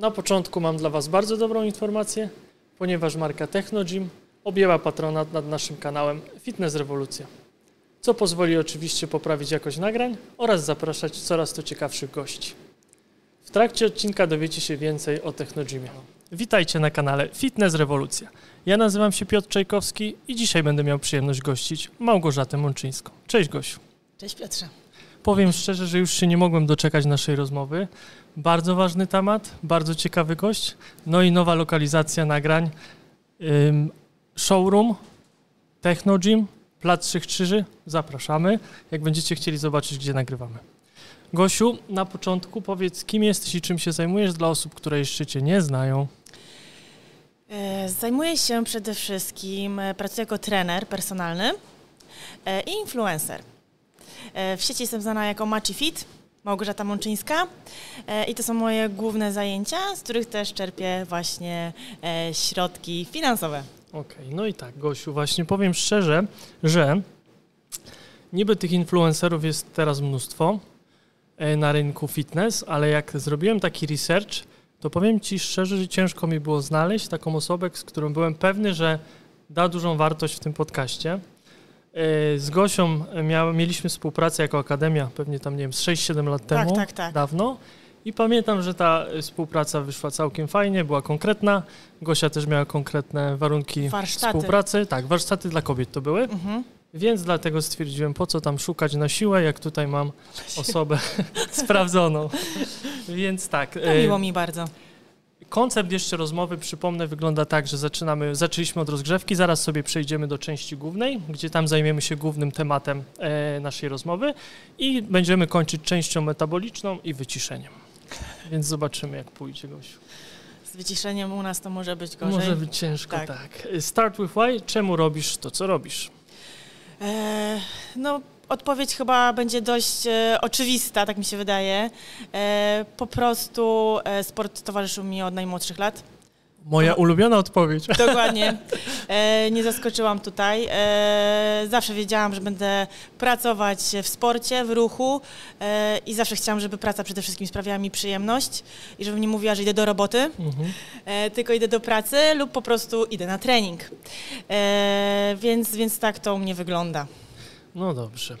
Na początku mam dla Was bardzo dobrą informację, ponieważ marka Technogym objęła patronat nad naszym kanałem Fitness Rewolucja, co pozwoli oczywiście poprawić jakość nagrań oraz zapraszać coraz to ciekawszych gości. W trakcie odcinka dowiecie się więcej o Technogymie. Witajcie na kanale Fitness Rewolucja. Ja nazywam się Piotr Czajkowski i dzisiaj będę miał przyjemność gościć Małgorzatę Mączyńską. Cześć Gosiu. Cześć Piotrze. Powiem szczerze, że już się nie mogłem doczekać naszej rozmowy. Bardzo ważny temat, bardzo ciekawy gość, no i nowa lokalizacja nagrań. Showroom, Technogym, Plac Trzech Krzyży. Zapraszamy, jak będziecie chcieli zobaczyć, gdzie nagrywamy. Gosiu, na początku powiedz, kim jesteś i czym się zajmujesz dla osób, które jeszcze Cię nie znają. E, Zajmuję się przede wszystkim, e, pracuję jako trener personalny e, i influencer. W sieci jestem znana jako Machi Fit, Małgorzata Mączyńska e, i to są moje główne zajęcia, z których też czerpię właśnie e, środki finansowe. Okej, no i tak, Gosiu, właśnie powiem szczerze, że niby tych influencerów jest teraz mnóstwo e, na rynku fitness, ale jak zrobiłem taki research, to powiem Ci szczerze, że ciężko mi było znaleźć taką osobę, z którą byłem pewny, że da dużą wartość w tym podcaście. E, Z Gosią miał, mieliśmy współpracę jako akademia, pewnie tam, nie wiem, z 6-7 lat Tak, temu, tak, tak. dawno. I pamiętam, że ta e, współpraca wyszła całkiem fajnie, była konkretna. Gosia też miała konkretne warunki Warsztaty. współpracy. Tak, warsztaty dla kobiet to były, Mhm. więc dlatego stwierdziłem, po co tam szukać na siłę, jak tutaj mam osobę sprawdzoną. Więc tak. To e, miło mi bardzo. Koncept jeszcze rozmowy, przypomnę, wygląda tak, że zaczynamy, zaczęliśmy od rozgrzewki, zaraz sobie przejdziemy do części głównej, gdzie tam zajmiemy się głównym tematem e, naszej rozmowy i będziemy kończyć częścią metaboliczną i wyciszeniem. Więc zobaczymy, jak pójdzie, Gosiu. Z wyciszeniem u nas to może być gorzej. Może być ciężko, tak. Tak. Start with why. Czemu robisz to, co robisz? E, no, odpowiedź chyba będzie dość e, oczywista, tak mi się wydaje. E, po prostu e, sport towarzyszył mi od najmłodszych lat. Moja ulubiona odpowiedź. Dokładnie. E, nie zaskoczyłam tutaj. E, zawsze wiedziałam, że będę pracować w sporcie, w ruchu e, i zawsze chciałam, żeby praca przede wszystkim sprawiała mi przyjemność i żebym nie mówiła, że idę do roboty, Mhm. tylko idę do pracy lub po prostu idę na trening. Więc, więc tak to u mnie wygląda. No dobrze.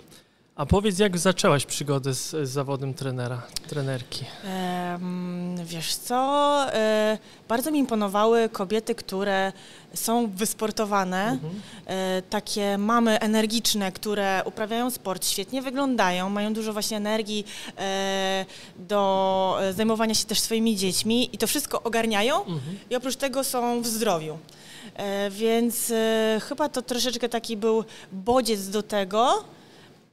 A powiedz, jak zaczęłaś przygodę z, z zawodem trenera, trenerki? Em, wiesz co, e, bardzo mi imponowały kobiety, które są wysportowane, Mhm. e, takie mamy energiczne, które uprawiają sport, świetnie wyglądają, mają dużo właśnie energii e, do e, zajmowania się też swoimi dziećmi i to wszystko ogarniają Mhm. i oprócz tego są w zdrowiu. E, więc e, chyba to troszeczkę taki był bodziec do tego.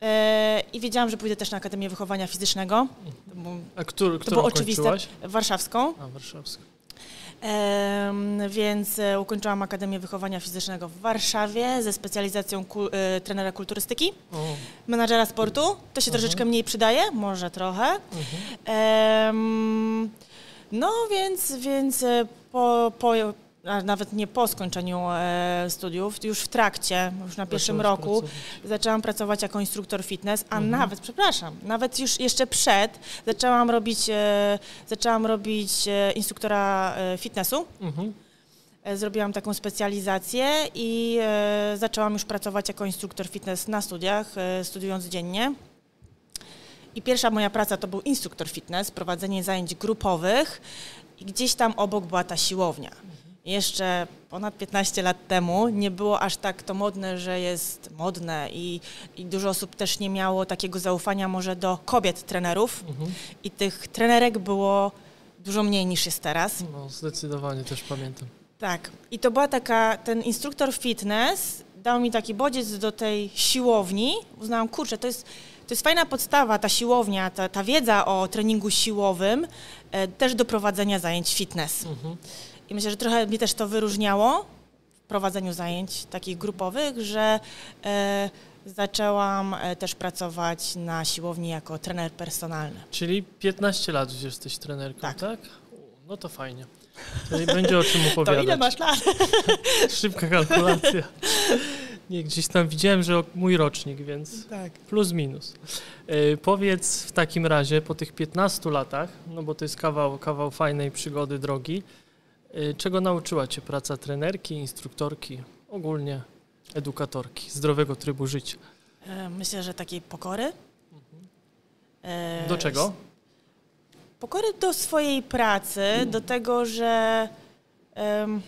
E, I wiedziałam, że pójdę też na Akademię Wychowania Fizycznego. To był- A który, to było oczywiste. kończyłaś? Warszawską. A, warszawską. Więc ukończyłam Akademię Wychowania Fizycznego w Warszawie ze specjalizacją ku, e, trenera kulturystyki, O, menadżera sportu. To się Mhm. troszeczkę mniej przydaje, może trochę. mhm. No więc, więc po, po, nawet nie po skończeniu e, studiów, już w trakcie, już na pierwszym roku, pracować. zaczęłam pracować jako instruktor fitness, a Mhm. nawet, przepraszam, nawet już jeszcze przed zaczęłam robić, e, zaczęłam robić e, instruktora fitnessu. Mhm. Zrobiłam taką specjalizację i zaczęłam już pracować jako instruktor fitness na studiach, studiując dziennie. I pierwsza moja praca to był instruktor fitness, prowadzenie zajęć grupowych i gdzieś tam obok była ta siłownia. Jeszcze ponad 15 lat temu nie było aż tak to modne, że jest modne i, i dużo osób też nie miało takiego zaufania może do kobiet trenerów Mhm. i tych trenerek było dużo mniej niż jest teraz. No, zdecydowanie też pamiętam. Tak. I to była taka, ten instruktor fitness dał mi taki bodziec do tej siłowni. Uznałam, kurczę, to jest, to jest fajna podstawa, ta siłownia, ta, ta wiedza o treningu siłowym, e, też do prowadzenia zajęć fitness. Mhm. I myślę, że trochę mnie też to wyróżniało w prowadzeniu zajęć takich grupowych, że e, zaczęłam e, też pracować na siłowni jako trener personalny. Czyli 15 lat już jesteś trenerką, tak? Tak. No to fajnie. To będzie o czym To opowiadać. ile masz lat? Szybka kalkulacja. Nie, gdzieś tam widziałem, że mój rocznik, więc Tak. plus minus. E, powiedz w takim razie, po tych 15 latach, no bo to jest kawał, kawał fajnej przygody, drogi, czego nauczyła Cię praca trenerki, instruktorki, ogólnie edukatorki, zdrowego trybu życia? E, Myślę, że takiej pokory. E, Do czego? Pokory do swojej pracy, do tego, że. Um,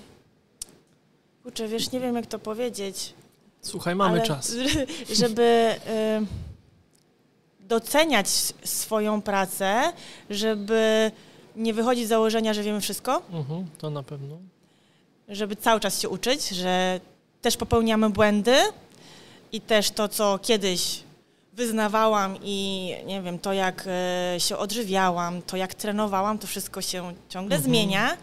kurczę, wiesz, nie wiem jak to powiedzieć. Słuchaj, mamy ale czas. Żeby doceniać swoją pracę, żeby nie wychodzić z założenia, że wiemy wszystko, Mhm, to na pewno. żeby cały czas się uczyć, że też popełniamy błędy i też to, co kiedyś wyznawałam i nie wiem, to jak e, się odżywiałam, to jak trenowałam, to wszystko się ciągle Mhm. zmienia.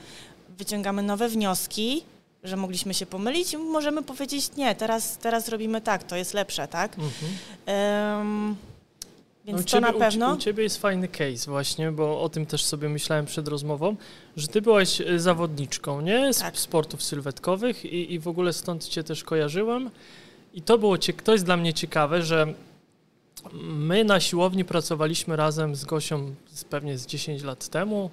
Wyciągamy nowe wnioski, że mogliśmy się pomylić i możemy powiedzieć nie, teraz, teraz robimy tak, to jest lepsze, tak? Mhm. Em, więc No u to ciebie, na pewno. U Ciebie jest fajny case właśnie, bo o tym też sobie myślałem przed rozmową, że Ty byłaś e, zawodniczką, nie? Z Tak. sportów sylwetkowych i, i w ogóle stąd Cię też kojarzyłem. I to było, to jest dla mnie ciekawe, że my na siłowni pracowaliśmy razem z Gosią z, pewnie z 10 lat temu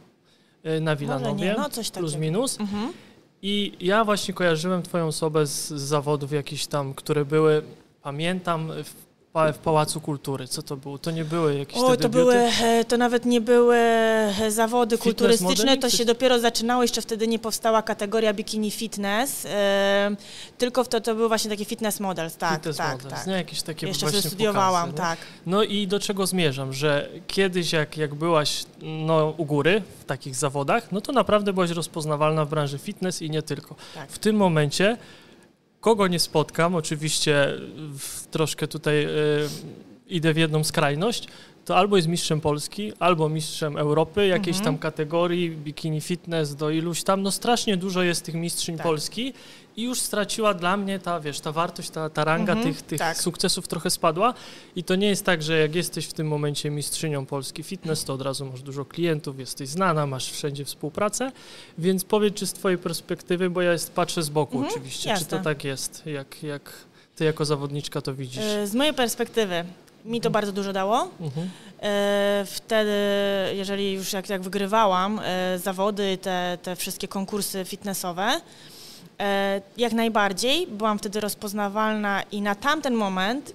e, na Może Wilanowie, no coś plus takiego. minus. Mhm. I ja właśnie kojarzyłem Twoją osobę z, z zawodów jakichś tam, które były, pamiętam, w, w Pałacu Kultury. Co to było? To nie były jakieś O, to były, e, to nawet nie były e, zawody Fitness kulturystyczne, modeling, to się dopiero zaczynało, jeszcze wtedy nie powstała kategoria bikini fitness, e, tylko to, to był właśnie taki fitness models, tak, Fitness tak, Models, tak. nie? Jakieś takie Jeszcze właśnie studiowałam, pokazy, tak. No i do czego zmierzam, że kiedyś jak, jak byłaś no, u góry w takich zawodach, no to naprawdę byłaś rozpoznawalna w branży fitness i nie tylko. Tak. W tym momencie kogo nie spotkam, oczywiście troszkę tutaj y, idę w jedną skrajność, to albo jest mistrzem Polski, albo mistrzem Europy, jakiejś Mhm. tam kategorii, bikini fitness do iluś tam, no strasznie dużo jest tych mistrzyń Tak. Polski i już straciła dla mnie ta, wiesz, ta wartość, ta, ta ranga Mhm, tych, tych tak. sukcesów trochę spadła i to nie jest tak, że jak jesteś w tym momencie mistrzynią Polski fitness, to od razu masz dużo klientów, jesteś znana, masz wszędzie współpracę, więc powiedz, czy z twojej perspektywy, bo ja jest, patrzę z boku Mhm, oczywiście, jasne. czy to tak jest, jak, jak ty jako zawodniczka to widzisz? E, Z mojej perspektywy mi to bardzo dużo dało. Mhm. E, Wtedy, jeżeli już jak, jak wygrywałam e, zawody, te, te wszystkie konkursy fitnessowe, e, jak najbardziej byłam wtedy rozpoznawalna i na tamten moment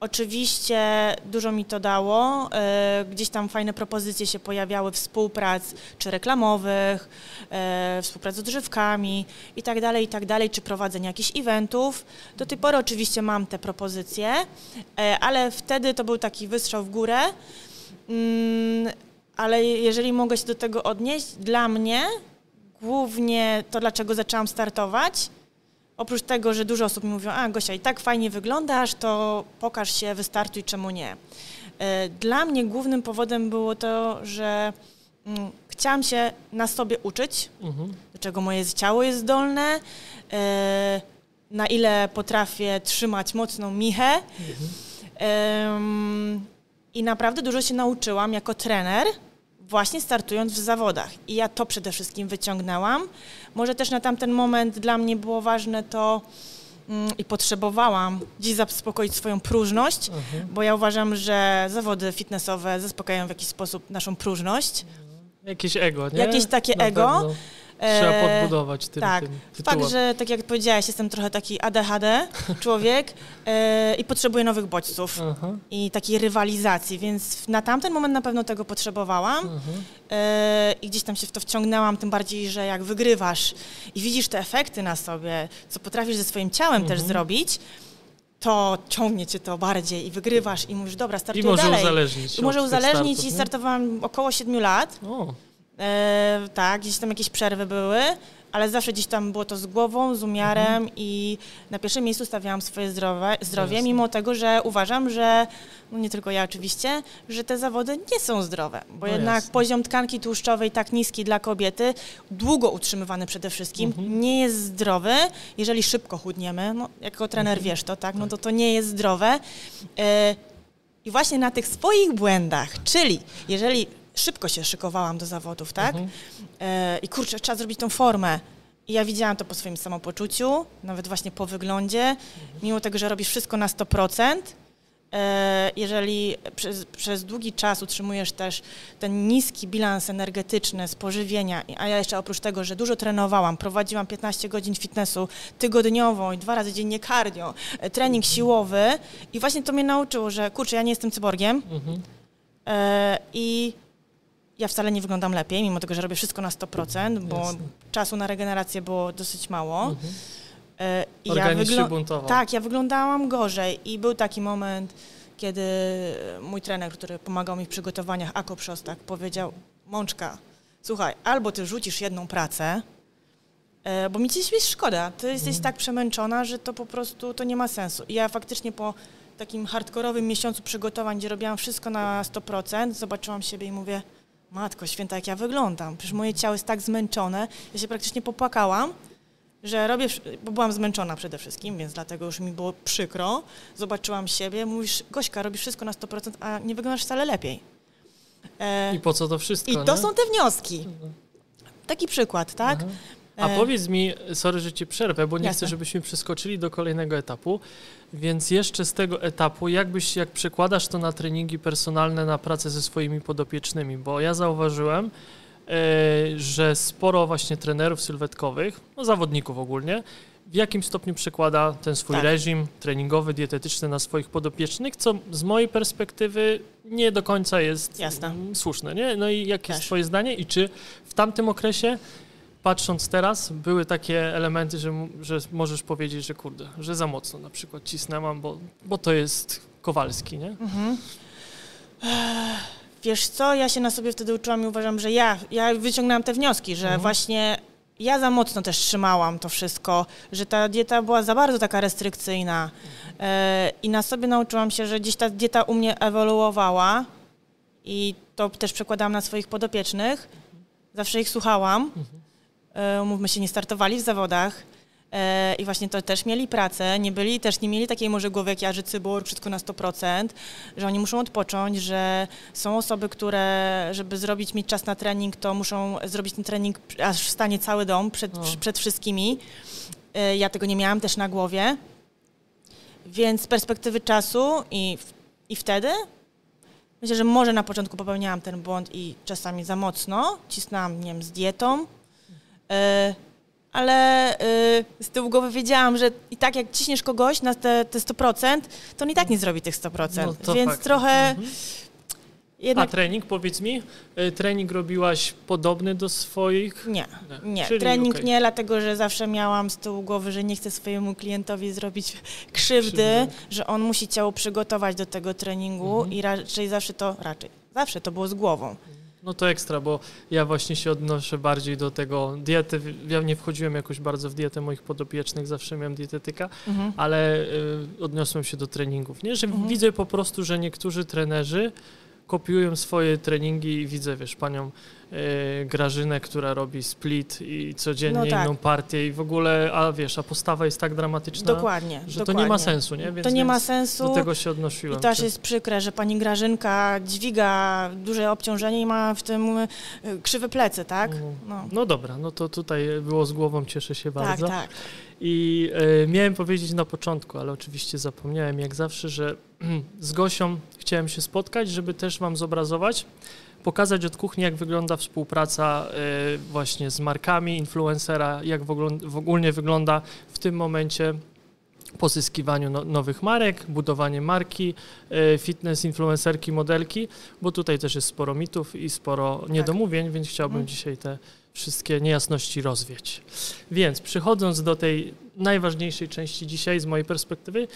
oczywiście dużo mi to dało. E, Gdzieś tam fajne propozycje się pojawiały współprac, czy reklamowych, e, współprac z odżywkami i tak dalej, i tak dalej, czy prowadzenia jakichś eventów. Do tej pory oczywiście mam te propozycje, e, ale wtedy to był taki wystrzał w górę. Mm, ale jeżeli mogę się do tego odnieść, dla mnie głównie to, dlaczego zaczęłam startować, oprócz tego, że dużo osób mi mówią, a Gosia, i tak fajnie wyglądasz, to pokaż się, wystartuj, czemu nie. E, Dla mnie głównym powodem było to, że mm, chciałam się na sobie uczyć, Mhm. do czego moje ciało jest zdolne, e, na ile potrafię trzymać mocną michę. Em, I naprawdę dużo się nauczyłam jako trener, właśnie startując w zawodach. I ja to przede wszystkim wyciągnęłam. Może też na tamten moment dla mnie było ważne to mm, i potrzebowałam dziś zaspokoić swoją próżność, Mhm. bo ja uważam, że zawody fitnessowe zaspokajają w jakiś sposób naszą próżność. Jakieś ego, nie? Jakieś takie Na ego. pewno. Trzeba E, podbudować tym, tak. tym tytułem. Fakt, że tak jak powiedziałaś, jestem trochę taki ADHD człowiek e, i potrzebuję nowych bodźców Aha, i takiej rywalizacji, więc na tamten moment na pewno tego potrzebowałam aha. e, i gdzieś tam się w to wciągnęłam, tym bardziej, że jak wygrywasz i widzisz te efekty na sobie, co potrafisz ze swoim ciałem też Mhm. zrobić, to ciągnie cię to bardziej i wygrywasz i mówisz, dobra, I startuję może dalej. uzależnić I może uzależnić startów, i nie? startowałam około 7 lat. O, E, tak, gdzieś tam jakieś przerwy były, ale zawsze gdzieś tam było to z głową, z umiarem i na pierwszym miejscu stawiałam swoje zdrowe, zdrowie, Jasne. mimo tego, że uważam, że, no nie tylko ja oczywiście, że te zawody nie są zdrowe, bo No jednak jasne. poziom tkanki tłuszczowej tak niski dla kobiety, długo utrzymywany przede wszystkim, Mhm. nie jest zdrowy, jeżeli szybko chudniemy, no jako trener Mhm. wiesz to, tak, no to to nie jest zdrowe. E, I właśnie na tych swoich błędach, czyli jeżeli szybko się szykowałam do zawodów, tak? mhm. E, I kurczę, trzeba zrobić tą formę. I ja widziałam to po swoim samopoczuciu, nawet właśnie po wyglądzie. Mimo tego, że robisz wszystko na 100%, e, jeżeli przez, przez długi czas utrzymujesz też ten niski bilans energetyczny z pożywienia, a ja jeszcze oprócz tego, że dużo trenowałam, prowadziłam 15 godzin fitnessu tygodniowo i dwa razy dziennie cardio, e, trening siłowy i właśnie to mnie nauczyło, że kurczę, ja nie jestem cyborgiem Mhm. i ja wcale nie wyglądam lepiej, mimo tego, że robię wszystko na 100%, bo Jasne. czasu na regenerację było dosyć mało. Mhm. E, I Organizm się buntował. Tak, ja wyglądałam gorzej i był taki moment, kiedy mój trener, który pomagał mi w przygotowaniach, Ako Przostak, powiedział, Mączka, słuchaj, albo ty rzucisz jedną pracę, e, bo mi ciebie jest szkoda, ty jesteś Mhm. tak przemęczona, że to po prostu to nie ma sensu. I ja faktycznie po takim hardkorowym miesiącu przygotowań, gdzie robiłam wszystko na 100%, zobaczyłam siebie i mówię, matko święta, jak ja wyglądam. Przecież moje ciało jest tak zmęczone. Ja się praktycznie popłakałam, że robię, bo byłam zmęczona przede wszystkim, więc dlatego już mi było przykro. Zobaczyłam siebie, mówisz, Gośka, robisz wszystko na 100%, a nie wyglądasz wcale lepiej. E, I po co to wszystko? I to nie? są te wnioski. Taki przykład, tak? Aha. A E, powiedz mi, sorry, że ci przerwę, bo nie Jasne. chcę, żebyśmy przeskoczyli do kolejnego etapu, więc jeszcze z tego etapu, jakbyś, jak przekładasz to na treningi personalne, na pracę ze swoimi podopiecznymi, bo ja zauważyłem, e, że sporo właśnie trenerów sylwetkowych, no zawodników ogólnie, w jakim stopniu przekłada ten swój Tak. reżim treningowy, dietetyczny na swoich podopiecznych, co z mojej perspektywy nie do końca jest Jasne. słuszne. Nie? No i jakie jest Też. twoje zdanie i czy w tamtym okresie patrząc teraz, były takie elementy, że, że możesz powiedzieć, że kurde, że za mocno na przykład cisnęłam, bo, bo to jest Kowalski, nie? Mhm. Wiesz co, ja się na sobie wtedy uczyłam i uważam, że ja, ja wyciągnęłam te wnioski, że Mhm. właśnie ja za mocno też trzymałam to wszystko, że ta dieta była za bardzo taka restrykcyjna e, i na sobie nauczyłam się, że gdzieś ta dieta u mnie ewoluowała i to też przekładałam na swoich podopiecznych. Zawsze ich słuchałam. E, umówmy się, nie startowali w zawodach. E, I właśnie to też mieli pracę, nie byli, też nie mieli takiej może głowy jak ja, że cyborg, wszystko na 100%, że oni muszą odpocząć, że są osoby, które, żeby zrobić, mieć czas na trening, to muszą zrobić ten trening, aż wstanie cały dom przed, przed wszystkimi. E, Ja tego nie miałam też na głowie. Więc z perspektywy czasu i, i wtedy myślę, że może na początku popełniałam ten błąd i czasami za mocno, cisnęłam, nie wiem, z dietą, e, ale e, z tyłu głowy wiedziałam, że i tak jak ciśniesz kogoś na te, te 100%, to on i tak nie zrobi tych 100%. No Więc fakt. trochę Mhm. A jednak trening, powiedz mi, y, trening robiłaś podobny do swoich? nie. Nie, Czyli trening okej. nie, dlatego że zawsze miałam z tyłu głowy, że nie chcę swojemu klientowi zrobić krzywdy, Krzywdy. że on musi ciało przygotować do tego treningu Mhm. i raczej zawsze to, raczej, zawsze to było z głową. No to ekstra, bo ja właśnie się odnoszę bardziej do tego diety. Ja nie wchodziłem jakoś bardzo w dietę moich podopiecznych, zawsze miałem dietetyka, Mhm. ale y, odniosłem się do treningów. Nie, że Mhm. widzę po prostu, że niektórzy trenerzy kopiują swoje treningi i widzę, wiesz, panią Grażynę, która robi split i codziennie No tak. inną partię i w ogóle, a wiesz, a postawa jest tak dramatyczna, Dokładnie. że dokładnie. to nie ma sensu, nie? Więc, to nie ma sensu. Do tego się I odnosiłem. to aż Czy- jest przykre, że pani Grażynka dźwiga duże obciążenie i ma w tym y, krzywe plecy, tak? Mm. No. No dobra, no to tutaj było z głową, cieszę się Tak, bardzo. tak. I e, miałem powiedzieć na początku, ale oczywiście zapomniałem jak zawsze, że z Gosią chciałem się spotkać, żeby też Wam zobrazować, pokazać od kuchni, jak wygląda współpraca e, właśnie z markami influencera, jak w ogólnie wygląda w tym momencie pozyskiwaniu no, nowych marek, budowanie marki, e, fitness influencerki, modelki, bo tutaj też jest sporo mitów i sporo niedomówień, więc chciałbym Mhm. dzisiaj te wszystkie niejasności rozwiać. Więc przechodząc do tej najważniejszej części dzisiaj z mojej perspektywy,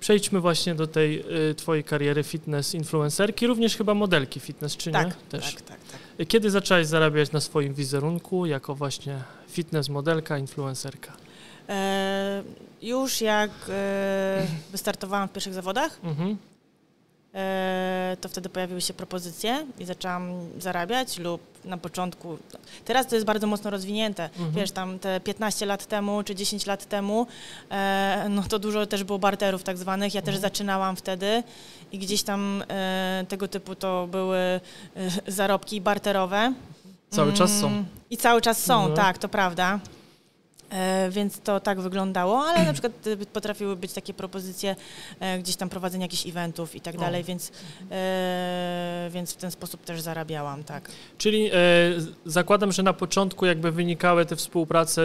przejdźmy właśnie do tej y, twojej kariery fitness influencerki, również chyba modelki fitness, czy Tak, nie? Też. tak, tak, tak. Kiedy zaczęłaś zarabiać na swoim wizerunku jako właśnie fitness modelka, influencerka? E, już jak e, wystartowałam w pierwszych zawodach, Mhm. e, to wtedy pojawiły się propozycje i zaczęłam zarabiać lub na początku, teraz to jest bardzo mocno rozwinięte, Mhm. wiesz, tam te 15 lat temu czy 10 lat temu, e, no to dużo też było barterów tak zwanych, ja też Mhm. zaczynałam wtedy i gdzieś tam e, tego typu to były e, zarobki barterowe. Cały czas są. Mm, I cały czas są, No. tak, to prawda. E, więc to tak wyglądało, ale na przykład e, potrafiły być takie propozycje e, gdzieś tam prowadzenia jakichś eventów i tak dalej, więc, e, więc w ten sposób też zarabiałam, tak. Czyli zakładam, że na początku jakby wynikały te współprace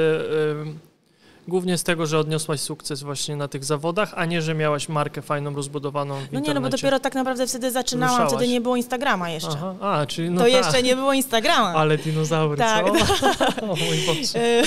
głównie z tego, że odniosłaś sukces właśnie na tych zawodach, a nie, że miałaś markę fajną, rozbudowaną No nie, no bo dopiero tak naprawdę wtedy zaczynałam, Ruszałaś. wtedy nie było Instagrama jeszcze. Aha, a, czyli no to tak. jeszcze nie było Instagrama. Ale dinozaury, Tak. co? o mój Boże. E,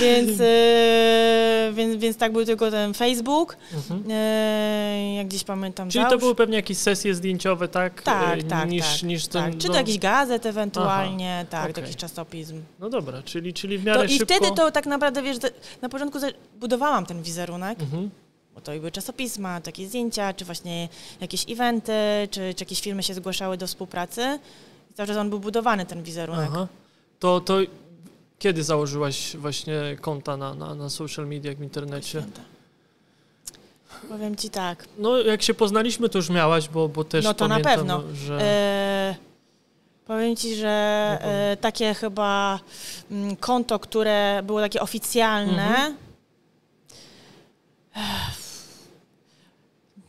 więc, e, więc, więc tak był tylko ten Facebook, Mhm. e, jak gdzieś pamiętam. Czyli to załóż- były pewnie jakieś sesje zdjęciowe, tak? Tak, tak, niż, tak, niż ten, tak. Czy no, to jakiś gazet ewentualnie, tak, okej. do jakiś czasopism. No dobra, czyli, czyli w miarę To I szybko... wtedy to tak naprawdę, wiesz, to na początku za- budowałam ten wizerunek, Mhm. bo to i były czasopisma, to jakieś zdjęcia, czy właśnie jakieś eventy, czy, czy jakieś firmy się zgłaszały do współpracy. I cały czas on był budowany, ten wizerunek. Aha. To, to kiedy założyłaś właśnie konta na, na, na social mediach w internecie? Powiem ci tak. No jak się poznaliśmy, to już miałaś, bo, bo też No to na pamiętam, pewno. że... E, powiem ci, że e, takie chyba mm, konto, które było takie oficjalne. Mhm.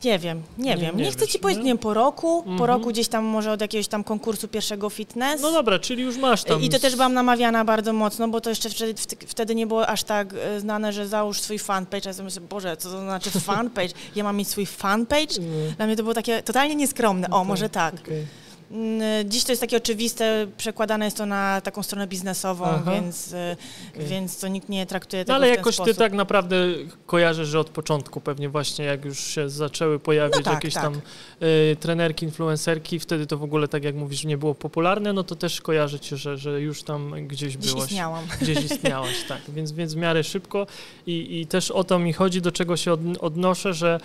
Nie wiem, nie, Nie- wiem. nie Nie, chcę wiesz, ci powiedzieć, nie? nie wiem, po roku, Mhm. po roku gdzieś tam może od jakiegoś tam konkursu pierwszego fitness. No dobra, czyli już masz tam... I to też byłam namawiana bardzo mocno, bo to jeszcze wtedy, wt- wtedy nie było aż tak e, znane, że załóż swój fanpage. Ja sobie myślę, Boże, co to znaczy fanpage? Ja mam mieć swój fanpage? Dla mnie to było takie totalnie nieskromne. O, może tak. okej. Mm, Dziś to jest takie oczywiste, przekładane jest to na taką stronę biznesową, Aha. więc, y, Okej. więc to nikt nie traktuje tego No ale jakoś ty sposób. tak naprawdę kojarzysz, że od początku pewnie właśnie jak już się zaczęły pojawiać No tak, jakieś tak. tam y, trenerki, influencerki, wtedy to w ogóle tak jak mówisz nie było popularne, no to też kojarzę cię, że, że już tam gdzieś Dziś byłaś. istniałam. Gdzieś istniałaś, tak. Więc, więc w miarę szybko i, i też o to mi chodzi, do czego się od, odnoszę, że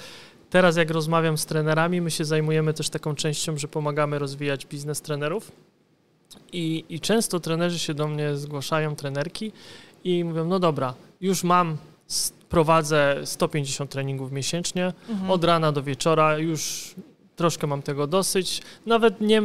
teraz jak rozmawiam z trenerami, my się zajmujemy też taką częścią, że pomagamy rozwijać biznes trenerów i, i często trenerzy się do mnie zgłaszają, trenerki i mówią, no dobra, już mam, prowadzę 150 treningów miesięcznie, Mhm. od rana do wieczora, już troszkę mam tego dosyć. Nawet nie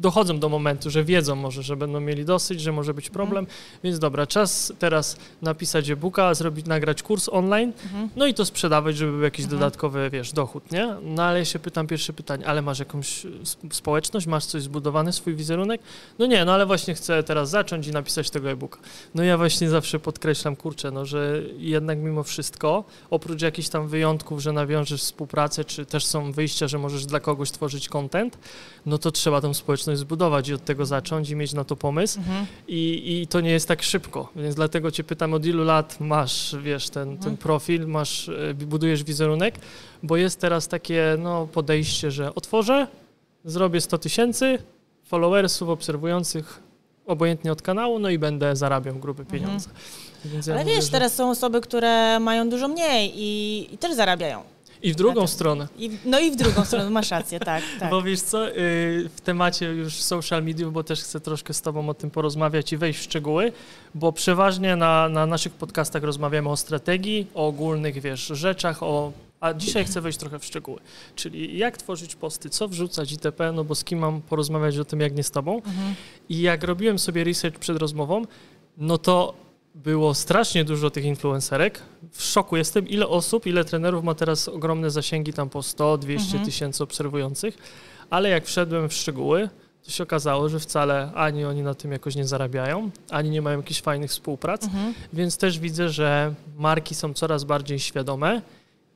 dochodzą do momentu, że wiedzą może, że będą mieli dosyć, że może być problem, więc dobra, czas teraz napisać e-booka, zrobić, nagrać kurs online, Mhm. no i to sprzedawać, żeby był jakiś Mhm. dodatkowy, wiesz, dochód, nie? No ale ja się pytam pierwsze pytanie, ale masz jakąś sp- społeczność, masz coś zbudowane, swój wizerunek? No nie, no ale właśnie chcę teraz zacząć i napisać tego e-booka. No ja właśnie zawsze podkreślam, kurczę, no że jednak mimo wszystko, oprócz jakichś tam wyjątków, że nawiążesz współpracę, czy też są wyjścia, że możesz dla kogoś tworzyć content, no to trzeba tą społeczność zbudować i od tego zacząć i mieć na to pomysł. Mhm. I, I to nie jest tak szybko, więc dlatego cię pytam, od ilu lat masz, wiesz, ten, ten Mhm. profil, masz, e, budujesz wizerunek, bo jest teraz takie no, podejście, że otworzę, zrobię 100 tysięcy followersów obserwujących obojętnie od kanału, no i będę zarabiał grube Mhm. pieniądze. Więc ja Ale mówię, wiesz, że- teraz są osoby, które mają dużo mniej i, i też zarabiają. I w drugą stronę. I, no i w drugą stronę, masz rację, tak, tak. Bo wiesz co, y, w temacie już social mediów, bo też chcę troszkę z Tobą o tym porozmawiać i wejść w szczegóły, bo przeważnie na, na naszych podcastach rozmawiamy o strategii, o ogólnych, wiesz, rzeczach, o... A dzisiaj chcę wejść trochę w szczegóły, czyli jak tworzyć posty, co wrzucać itp., no bo z kim mam porozmawiać o tym, jak nie z Tobą. Mhm. I jak robiłem sobie research przed rozmową, no to było strasznie dużo tych influencerek. W szoku jestem, ile osób, ile trenerów ma teraz ogromne zasięgi, tam po 100, 200 Mhm. tysięcy obserwujących, ale jak wszedłem w szczegóły, to się okazało, że wcale ani oni na tym jakoś nie zarabiają, ani nie mają jakichś fajnych współprac, Mhm. więc też widzę, że marki są coraz bardziej świadome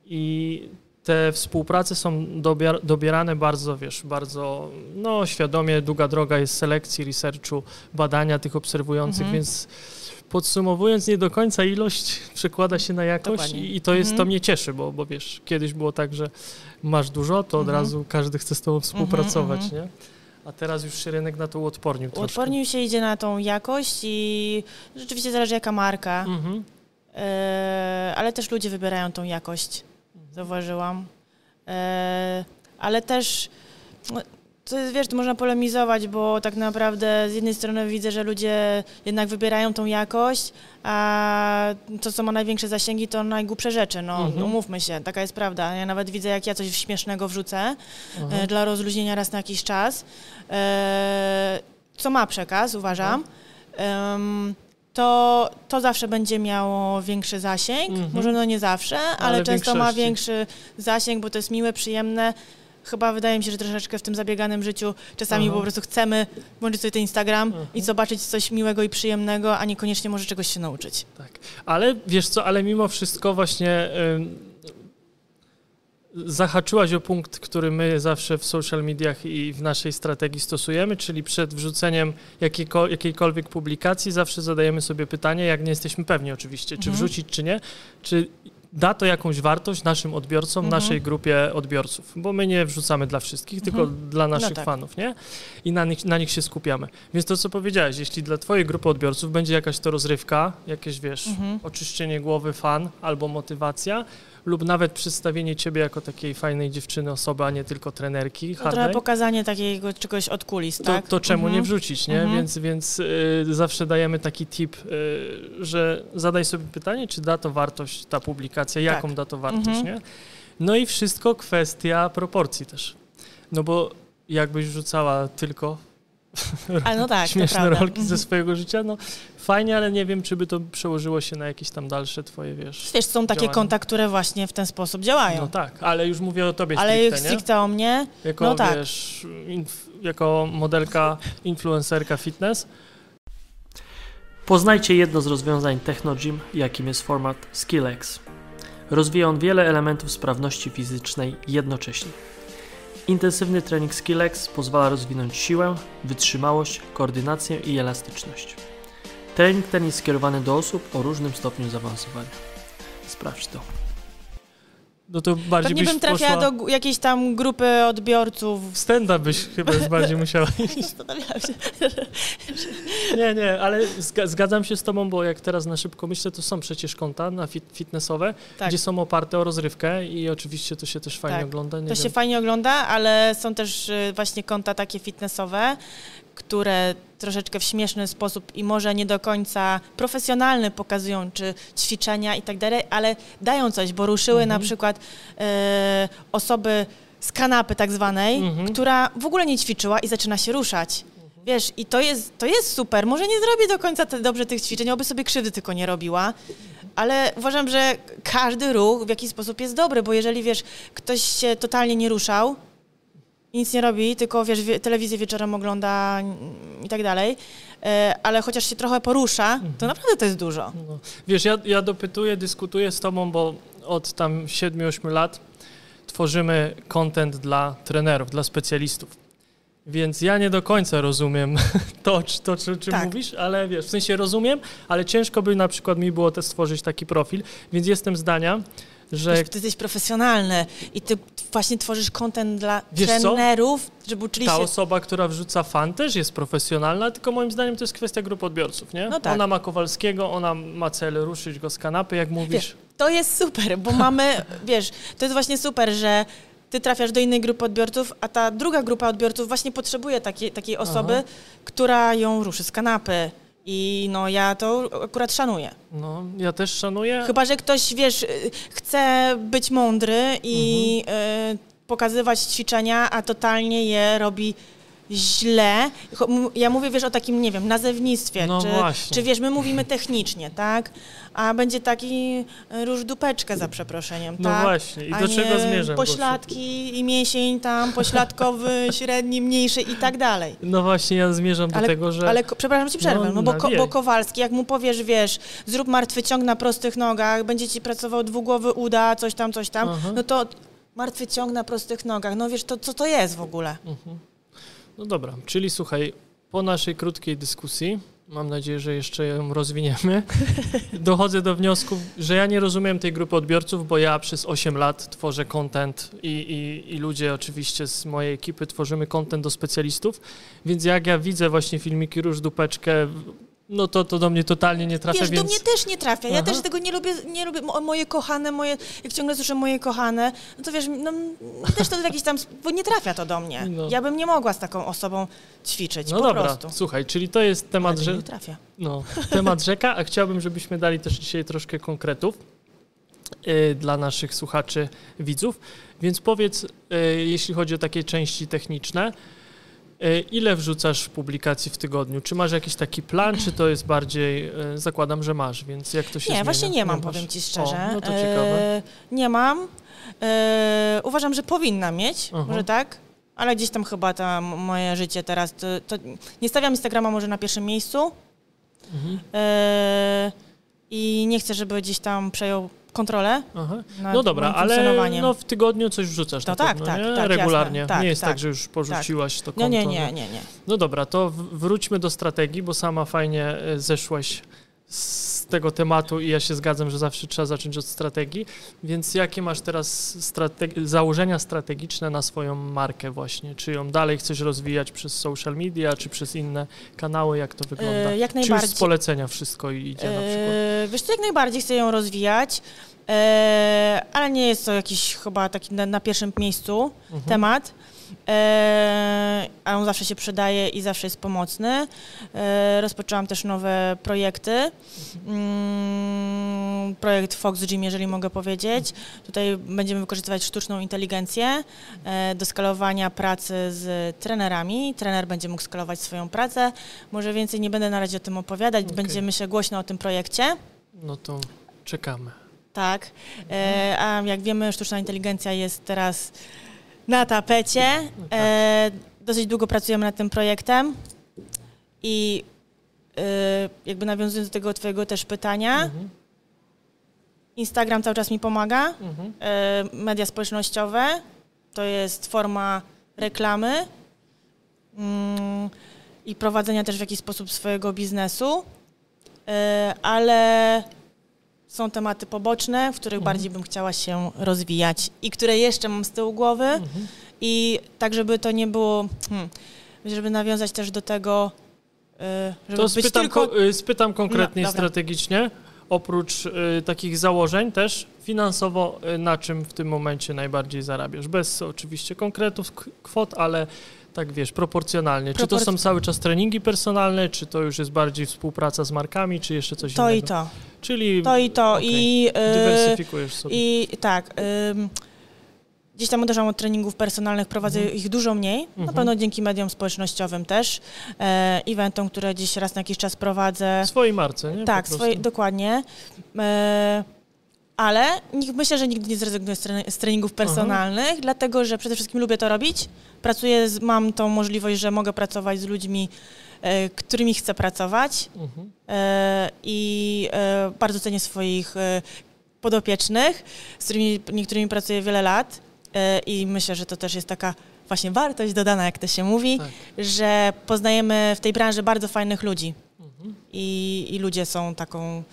i te współprace są dobierane bardzo, wiesz, bardzo no, świadomie, długa droga jest selekcji, researchu, badania tych obserwujących, Mhm. więc podsumowując, nie do końca ilość przekłada się na jakość i, i to jest, to Mhm. mnie cieszy, bo, bo wiesz, kiedyś było tak, że masz dużo, to od Mhm. razu każdy chce z tobą współpracować, mhm. nie? A teraz już się rynek na to uodpornił troszkę. Uodpornił się idzie na tą jakość i rzeczywiście zależy jaka marka, Mhm. e, ale też ludzie wybierają tą jakość, zauważyłam. E, ale też, no, to jest, wiesz, to można polemizować, bo tak naprawdę z jednej strony widzę, że ludzie jednak wybierają tą jakość, a to, co ma największe zasięgi, to najgłupsze rzeczy. No, Mhm. umówmy się, taka jest prawda. Ja nawet widzę, jak ja coś śmiesznego wrzucę, e, dla rozluźnienia raz na jakiś czas, e, co ma przekaz, uważam. Em, to, to zawsze będzie miało większy zasięg. Mhm. Może no nie zawsze, ale, Ale często ma większy zasięg, bo to jest miłe, przyjemne. Chyba wydaje mi się, że troszeczkę w tym zabieganym życiu czasami Aha. po prostu chcemy włączyć sobie ten Instagram Mhm. i zobaczyć coś miłego i przyjemnego, a niekoniecznie może czegoś się nauczyć. Tak. Ale wiesz co, ale mimo wszystko właśnie ym, zahaczyłaś o punkt, który my zawsze w social mediach i w naszej strategii stosujemy, czyli przed wrzuceniem jakiejko, jakiejkolwiek publikacji zawsze zadajemy sobie pytanie, jak nie jesteśmy pewni oczywiście, czy Mhm. wrzucić, czy nie, czy da to jakąś wartość naszym odbiorcom, Mhm. naszej grupie odbiorców, bo my nie wrzucamy dla wszystkich, tylko Mhm. dla naszych tak. fanów, nie? I na nich, na nich się skupiamy. Więc to, co powiedziałeś, jeśli dla twojej grupy odbiorców będzie jakaś to rozrywka, jakieś, wiesz, Mhm. oczyszczenie głowy, fan albo motywacja, lub nawet przedstawienie ciebie jako takiej fajnej dziewczyny, osoby, a nie tylko trenerki No, trochę pokazanie takiego czegoś od kulis, to, tak? to czemu nie Mhm. wrzucić, nie? Mhm. Więc, więc y, zawsze dajemy taki tip, y, że zadaj sobie pytanie, czy da to wartość ta publikacja, jaką Tak. da to wartość, Mhm. nie? No i wszystko kwestia proporcji też. No bo jakbyś wrzucała tylko Ale no tak, śmieszne rolki ze Mhm. swojego życia, no fajnie, ale nie wiem, czy by to przełożyło się na jakieś tam dalsze twoje, wiesz... Wiesz, są takie działania. konta, które właśnie w ten sposób działają. No tak, ale już mówię o tobie Ale stricte, nie? stricte o mnie, Jako, no tak. wiesz, inf, jako modelka, influencerka fitness. Poznajcie jedno z rozwiązań TechnoGym, jakim jest format SkillX. Rozwija on wiele elementów sprawności fizycznej jednocześnie. Intensywny trening SkillX pozwala rozwinąć siłę, wytrzymałość, koordynację i elastyczność. Trening ten jest skierowany do osób o różnym stopniu zaawansowania. Sprawdź to. No to bardziej pewnie byś bym trafiała poszła... do jakiejś tam grupy odbiorców. W stand-up byś chyba już bardziej musiała iść. Zastanawiałam się. Nie, nie, ale zga- zgadzam się z tobą, bo jak teraz na szybko myślę, to są przecież konta na fit- fitnessowe, Tak. gdzie są oparte o rozrywkę i oczywiście to się też fajnie Tak. ogląda. Nie To wiem. się fajnie ogląda, ale są też y, właśnie konta takie fitnessowe, które troszeczkę w śmieszny sposób i może nie do końca profesjonalny pokazują, czy ćwiczenia i tak dalej, ale dają coś, bo ruszyły Mhm. na przykład e, osoby z kanapy tak zwanej, Mhm. która w ogóle nie ćwiczyła i zaczyna się ruszać. Wiesz, i to jest, to jest super. Może nie zrobi do końca te, dobrze tych ćwiczeń, oby sobie krzywdy tylko nie robiła, ale uważam, że każdy ruch w jakiś sposób jest dobry, bo jeżeli wiesz, ktoś się totalnie nie ruszał, nic nie robi, tylko wiesz, wie, telewizję wieczorem ogląda i tak dalej, e, ale chociaż się trochę porusza, to naprawdę to jest dużo. No. Wiesz, ja, ja dopytuję, dyskutuję z tobą, bo od tam 7-8 lat tworzymy content dla trenerów, dla specjalistów. Więc ja nie do końca rozumiem to, czy- to czy, czym Tak. mówisz, ale wiesz, w sensie rozumiem, ale ciężko by na przykład mi było też stworzyć taki profil, więc jestem zdania, że Wiesz, ty jesteś profesjonalny i ty właśnie tworzysz content dla Wiesz co? trenerów, żeby uczyli ta się... osoba, która wrzuca fan też jest profesjonalna, tylko moim zdaniem to jest kwestia grupy odbiorców, nie? No tak. Ona ma Kowalskiego, ona ma cel ruszyć go z kanapy, jak mówisz. Wiesz, to jest super, bo mamy, wiesz, to jest właśnie super, że ty trafiasz do innej grupy odbiorców, a ta druga grupa odbiorców właśnie potrzebuje takiej, takiej osoby, Aha. która ją ruszy z kanapy. I no ja to akurat szanuję. No, ja też szanuję. Chyba, że ktoś, wiesz, y, chce być mądry i Mhm. y, pokazywać ćwiczenia, a totalnie je robi źle. Ja mówię, wiesz, o takim, nie wiem, nazewnictwie, No czy, właśnie. czy wiesz, my mówimy technicznie, tak? A będzie taki y, róż dupeczkę za przeproszeniem, No tak? właśnie, i do czego zmierzam? Pośladki i mięsień tam, pośladkowy, średni, mniejszy i tak dalej. No właśnie, ja zmierzam do Ale, tego, że... ale ko- przepraszam, ci przerwę, No, no, bo, ko, nawijaj. bo Kowalski, jak mu powiesz, wiesz, zrób martwy ciąg na prostych nogach, będzie ci pracował dwugłowy uda, coś tam, coś tam, Aha. no to martwy ciąg na prostych nogach, no wiesz, to co to jest w ogóle? Mhm. No dobra, czyli słuchaj, po naszej krótkiej dyskusji, mam nadzieję, że jeszcze ją rozwiniemy, dochodzę do wniosku, że ja nie rozumiem tej grupy odbiorców, bo ja przez 8 lat tworzę content i, i, i ludzie oczywiście z mojej ekipy tworzymy content do specjalistów, więc jak ja widzę właśnie filmiki Róż Dupeczkę, no to, to do mnie totalnie nie trafia, Wiesz, więc... do mnie też nie trafia, ja Aha. też tego nie lubię, nie lubię, Mo- moje kochane, moje, jak ciągle słyszę moje kochane, no to wiesz, no też to jakiś tam, bo nie trafia to do mnie. No. Ja bym nie mogła z taką osobą ćwiczyć, No po dobra, prostu. słuchaj, czyli to jest temat, że... nie trafia. No, temat rzeka, a chciałbym, żebyśmy dali też dzisiaj troszkę konkretów y, dla naszych słuchaczy, widzów. Więc powiedz, y, jeśli chodzi o takie części techniczne, E, Ile wrzucasz publikacji w tygodniu? Czy masz jakiś taki plan, czy to jest bardziej, e, zakładam, że masz, więc jak to się Nie, zmienia? właśnie nie mam, masz? powiem Ci szczerze. O, no to ciekawe. E, nie mam. E, uważam, że powinna mieć, Aha. może tak, ale gdzieś tam chyba m- moje życie teraz, to, to nie stawiam Instagrama może na pierwszym miejscu Mhm. e, i nie chcę, żeby gdzieś tam przejął kontrolę No dobra, ale no w tygodniu coś wrzucasz To na tak, pewno, tak, nie? tak, Regularnie. jasne. Tak, nie jest tak, tak. że już porzuciłaś to konto. Nie, nie, nie, nie, nie. No dobra, to wróćmy do strategii, bo sama fajnie e, zeszłaś z tego tematu i ja się zgadzam, że zawsze trzeba zacząć od strategii. Więc jakie masz teraz strate- założenia strategiczne na swoją markę właśnie? Czy ją dalej chcesz rozwijać przez social media, czy przez inne kanały? Jak to wygląda? E, jak Czy już najbardziej. z polecenia wszystko idzie na przykład? E, Wiesz co, jak najbardziej chcę ją rozwijać, e, ale nie jest to jakiś chyba taki na, na pierwszym miejscu Mhm. temat. E, a on zawsze się przydaje i zawsze jest pomocny. E, rozpoczęłam też nowe projekty. Mm, projekt Fox Gym, jeżeli mogę powiedzieć. Tutaj będziemy wykorzystywać sztuczną inteligencję e, do skalowania pracy z trenerami. Trener będzie mógł skalować swoją pracę. Może więcej nie będę na razie o tym opowiadać. Okej. Będziemy się głośno o tym projekcie. No to czekamy. Tak. E, a jak wiemy, sztuczna inteligencja jest teraz na tapecie. No tak. E, dosyć długo pracujemy nad tym projektem i e, jakby nawiązując do tego twojego też pytania, Mhm. Instagram cały czas mi pomaga. Mhm. Media społecznościowe to jest forma reklamy mm, i prowadzenia też w jakiś sposób swojego biznesu, ale są tematy poboczne, w których Mhm. bardziej bym chciała się rozwijać i które jeszcze mam z tyłu głowy Mhm. i tak, żeby to nie było, hmm, żeby nawiązać też do tego, e, żeby To spytam, tylko... ko- y, spytam konkretnie No, strategicznie, oprócz y, takich założeń też finansowo, y, na czym w tym momencie najbardziej zarabiasz? Bez oczywiście konkretów, kwot, ale tak wiesz, proporcjonalnie. Czy to są cały czas treningi personalne, czy to już jest bardziej współpraca z markami, czy jeszcze coś To i innego? to, Czyli to i to okej. i... e, dywersyfikujesz sobie. I tak, ym, gdzieś tam uderzam od treningów personalnych, prowadzę Mhm. ich dużo mniej, na Mhm. pewno dzięki mediom społecznościowym też, e, eventom, które gdzieś raz na jakiś czas prowadzę. W swojej marce, nie? tak, Po prostu. swoje, dokładnie. E, ale myślę, że nigdy nie zrezygnuję z, tre- z treningów personalnych, dlatego że przede wszystkim lubię to robić. Pracuję, z, mam tą możliwość, że mogę pracować z ludźmi, e, którymi chcę pracować Mhm. e, i e, bardzo cenię swoich e, podopiecznych, z którymi niektórymi pracuję wiele lat e, i myślę, że to też jest taka właśnie wartość dodana, jak to się mówi, Tak. że poznajemy w tej branży bardzo fajnych ludzi Mhm. i, i ludzie są taką,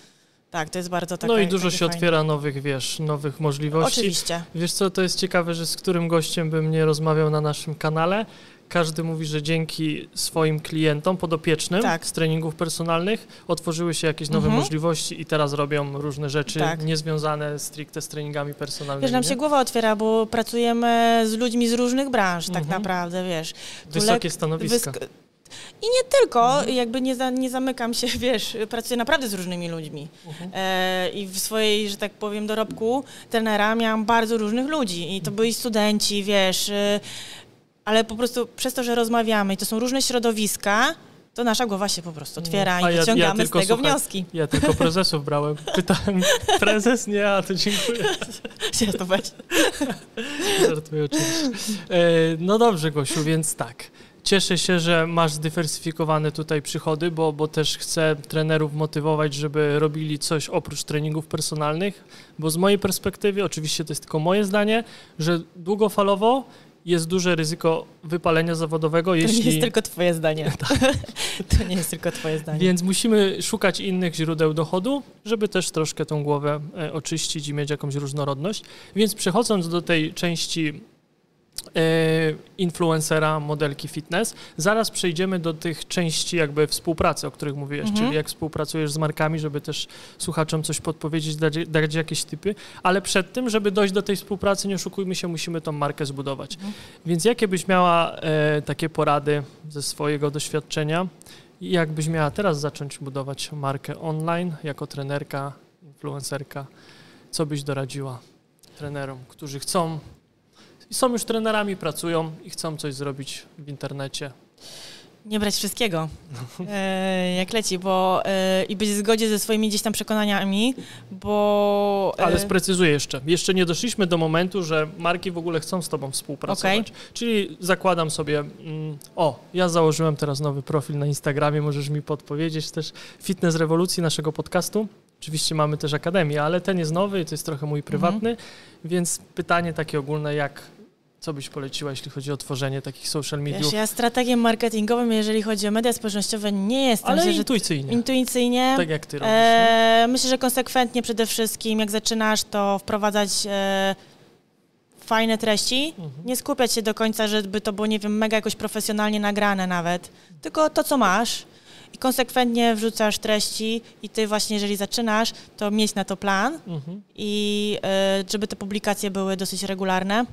tak, to jest bardzo taka No i dużo takie się fajne. otwiera nowych, wiesz, nowych możliwości. Oczywiście. Wiesz co, to jest ciekawe, że z którym gościem bym nie rozmawiał na naszym kanale. Każdy mówi, że dzięki swoim klientom podopiecznym Tak. z treningów personalnych otworzyły się jakieś nowe Mhm. możliwości i teraz robią różne rzeczy Tak. niezwiązane stricte z treningami personalnymi. Wiesz, nam nie? się głowa otwiera, bo pracujemy z ludźmi z różnych branż tak Mhm. naprawdę, wiesz. Tu Wysokie stanowiska. Wysk- I nie tylko, Mhm. jakby nie, za, nie zamykam się, wiesz, pracuję naprawdę z różnymi ludźmi. Mhm. E, I w swojej, że tak powiem, dorobku trenera miałam bardzo różnych ludzi. I to byli studenci, wiesz, y, ale po prostu przez to, że rozmawiamy i to są różne środowiska, to nasza głowa się po prostu otwiera No, i ja- ja wyciągamy tylko, z tego słuchaj, wnioski. Ja tylko prezesów brałem. Pytałem, prezes? Nie, a to dziękuję. Się to. Żartuję oczywiście. E, No dobrze, Gosiu, więc tak. Cieszę się, że masz zdywersyfikowane tutaj przychody, bo, bo też chcę trenerów motywować, żeby robili coś oprócz treningów personalnych, bo z mojej perspektywy, oczywiście to jest tylko moje zdanie, że długofalowo jest duże ryzyko wypalenia zawodowego, To jeśli... nie jest tylko twoje zdanie. to nie jest tylko twoje zdanie. Więc musimy szukać innych źródeł dochodu, żeby też troszkę tą głowę e, oczyścić i mieć jakąś różnorodność. Więc przechodząc do tej części influencera, modelki fitness, zaraz przejdziemy do tych części jakby współpracy, o których mówiłeś, Mhm. czyli jak współpracujesz z markami, żeby też słuchaczom coś podpowiedzieć, dać, dać jakieś typy, ale przed tym, żeby dojść do tej współpracy, nie oszukujmy się, musimy tą markę zbudować. Mhm. Więc jakie byś miała e, takie porady ze swojego doświadczenia? I jakbyś miała teraz zacząć budować markę online jako trenerka, influencerka, co byś doradziła trenerom, którzy chcą, są już trenerami, pracują i chcą coś zrobić w internecie, Nie brać wszystkiego, e, jak leci, bo e, i być w zgodzie ze swoimi gdzieś tam przekonaniami, bo... Ale sprecyzuję jeszcze. Jeszcze nie doszliśmy do momentu, że marki w ogóle chcą z Tobą współpracować. Okay. Czyli zakładam sobie, mm, o, ja założyłem teraz nowy profil na Instagramie, możesz mi podpowiedzieć też Fitness Rewolucji naszego podcastu. Oczywiście mamy też Akademię, ale ten jest nowy i to jest trochę mój prywatny, mhm. więc pytanie takie ogólne, jak co byś poleciła, jeśli chodzi o tworzenie takich social mediów? Wiesz, ja strategiem marketingowym, jeżeli chodzi o media społecznościowe, nie jestem. Ale myślę, intuicyjnie. Intuicyjnie. Tak jak ty robisz. E, myślę, że konsekwentnie przede wszystkim, jak zaczynasz, to wprowadzać e, fajne treści. Mhm. Nie skupiać się do końca, żeby to było, nie wiem, mega jakoś profesjonalnie nagrane nawet, tylko to, co masz i konsekwentnie wrzucasz treści i ty właśnie, jeżeli zaczynasz, to mieć na to plan mhm. i e, żeby te publikacje były dosyć regularne.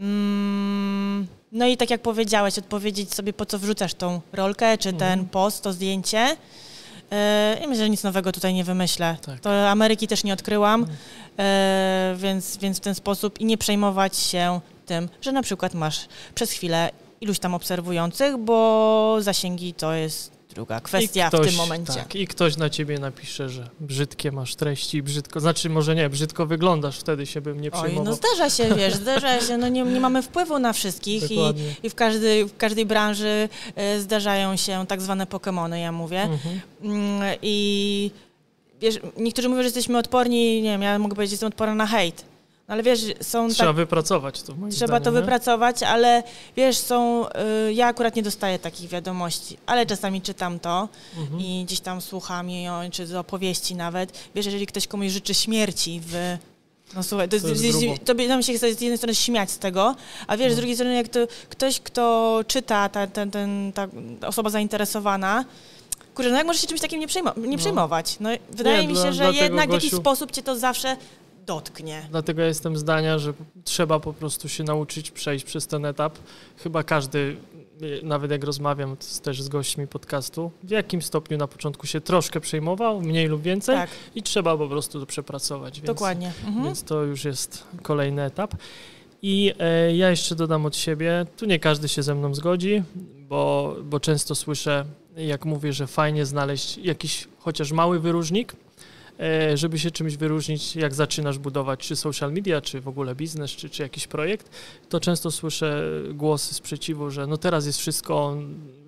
Mm, no i tak jak powiedziałeś, odpowiedzieć sobie, po co wrzucasz tą rolkę, czy ten mhm. post, to zdjęcie. E, I myślę, że nic nowego tutaj nie wymyślę. Tak. To Ameryki też nie odkryłam, mhm. e, więc, więc w ten sposób i nie przejmować się tym, że na przykład masz przez chwilę iluś tam obserwujących, bo zasięgi to jest druga kwestia ktoś, w tym momencie. Tak, I ktoś na ciebie napisze, że brzydkie masz treści, brzydko, znaczy może nie, brzydko wyglądasz, wtedy się bym nie przejmował. Oj, no zdarza się, wiesz, zdarza się, no nie, nie mamy wpływu na wszystkich i, i w, każdej, w każdej branży y, zdarzają się tak zwane Pokémony, ja mówię. Mhm. Y, I wiesz, niektórzy mówią, że jesteśmy odporni, nie wiem, ja mogę powiedzieć, że jestem odporna na hejt no ale wiesz, są Trzeba tak, wypracować to. Trzeba zdaniem, to nie? wypracować, ale wiesz, są. Y, ja akurat nie dostaję takich wiadomości, ale czasami czytam to mhm. i gdzieś tam słucham jej, czy z opowieści nawet. Wiesz, jeżeli ktoś komuś życzy śmierci w. No słuchaj, to, to, jest, to, nam się chce z jednej strony śmiać z tego, a wiesz, z no. drugiej strony, jak to ktoś, kto czyta, ta, ten, ten, ta osoba zainteresowana, Kurczę, no jak możesz się czymś takim nie, przejmo- nie no. przejmować? No, wydaje nie, mi się, że jednak w jakiś sposób cię to zawsze dotknie. Dlatego ja jestem zdania, że trzeba po prostu się nauczyć przejść przez ten etap. Chyba każdy, nawet jak rozmawiam też z gośćmi podcastu, w jakim stopniu na początku się troszkę przejmował, mniej lub więcej tak. i trzeba po prostu to przepracować. Więc, Dokładnie. Mhm. Więc to już jest kolejny etap. I e, ja jeszcze dodam od siebie, tu nie każdy się ze mną zgodzi, bo, bo często słyszę, jak mówię, że fajnie znaleźć jakiś chociaż mały wyróżnik, żeby się czymś wyróżnić, jak zaczynasz budować czy social media, czy w ogóle biznes, czy, czy jakiś projekt, to często słyszę głosy sprzeciwu, że no teraz jest wszystko,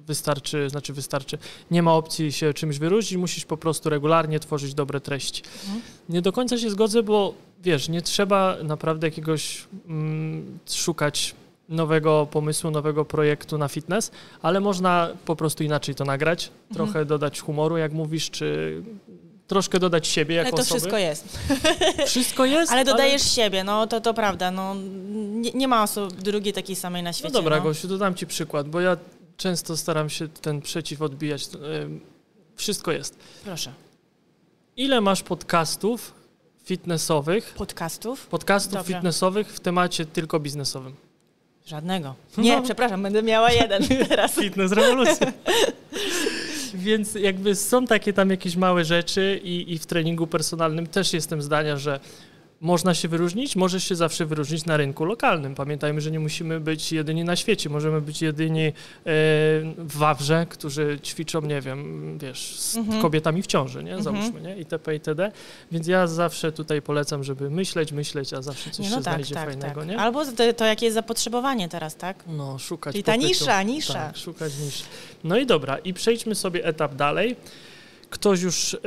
wystarczy, znaczy wystarczy, nie ma opcji się czymś wyróżnić, musisz po prostu regularnie tworzyć dobre treści. Mhm. Nie do końca się zgodzę, bo wiesz, nie trzeba naprawdę jakiegoś mm, szukać nowego pomysłu, nowego projektu na fitness, ale można po prostu inaczej to nagrać, mhm. trochę dodać humoru, jak mówisz, czy troszkę dodać siebie jako Ale to osoby. wszystko jest. Wszystko jest? Ale dodajesz ale... siebie, no to, to prawda. No, nie, nie ma osoby drugiej takiej samej na świecie. No dobra, no. Gosiu, dodam Ci przykład, bo ja często staram się ten przeciw odbijać. Wszystko jest. Proszę. Ile masz podcastów fitnessowych? Podcastów? Podcastów Dobra. fitnessowych w temacie tylko biznesowym. Żadnego. Nie, no. przepraszam, będę miała jeden teraz. Fitness rewolucja. Więc jakby są takie tam jakieś małe rzeczy i, i w treningu personalnym też jestem zdania, że można się wyróżnić, możesz się zawsze wyróżnić na rynku lokalnym. Pamiętajmy, że nie musimy być jedyni na świecie, możemy być jedyni e, w Wawrze, którzy ćwiczą, nie wiem, wiesz, z mhm. kobietami w ciąży, nie? Mhm. Załóżmy, nie? itp. itd. Więc ja zawsze tutaj polecam, żeby myśleć, myśleć, a zawsze coś no się tak, znajdzie tak, fajnego, tak. nie? Albo to, to, jakie jest zapotrzebowanie teraz, tak? No, szukać Czyli ta popytu. nisza, nisza. Tak, szukać nisz. No i dobra, i przejdźmy sobie etap dalej ktoś już y,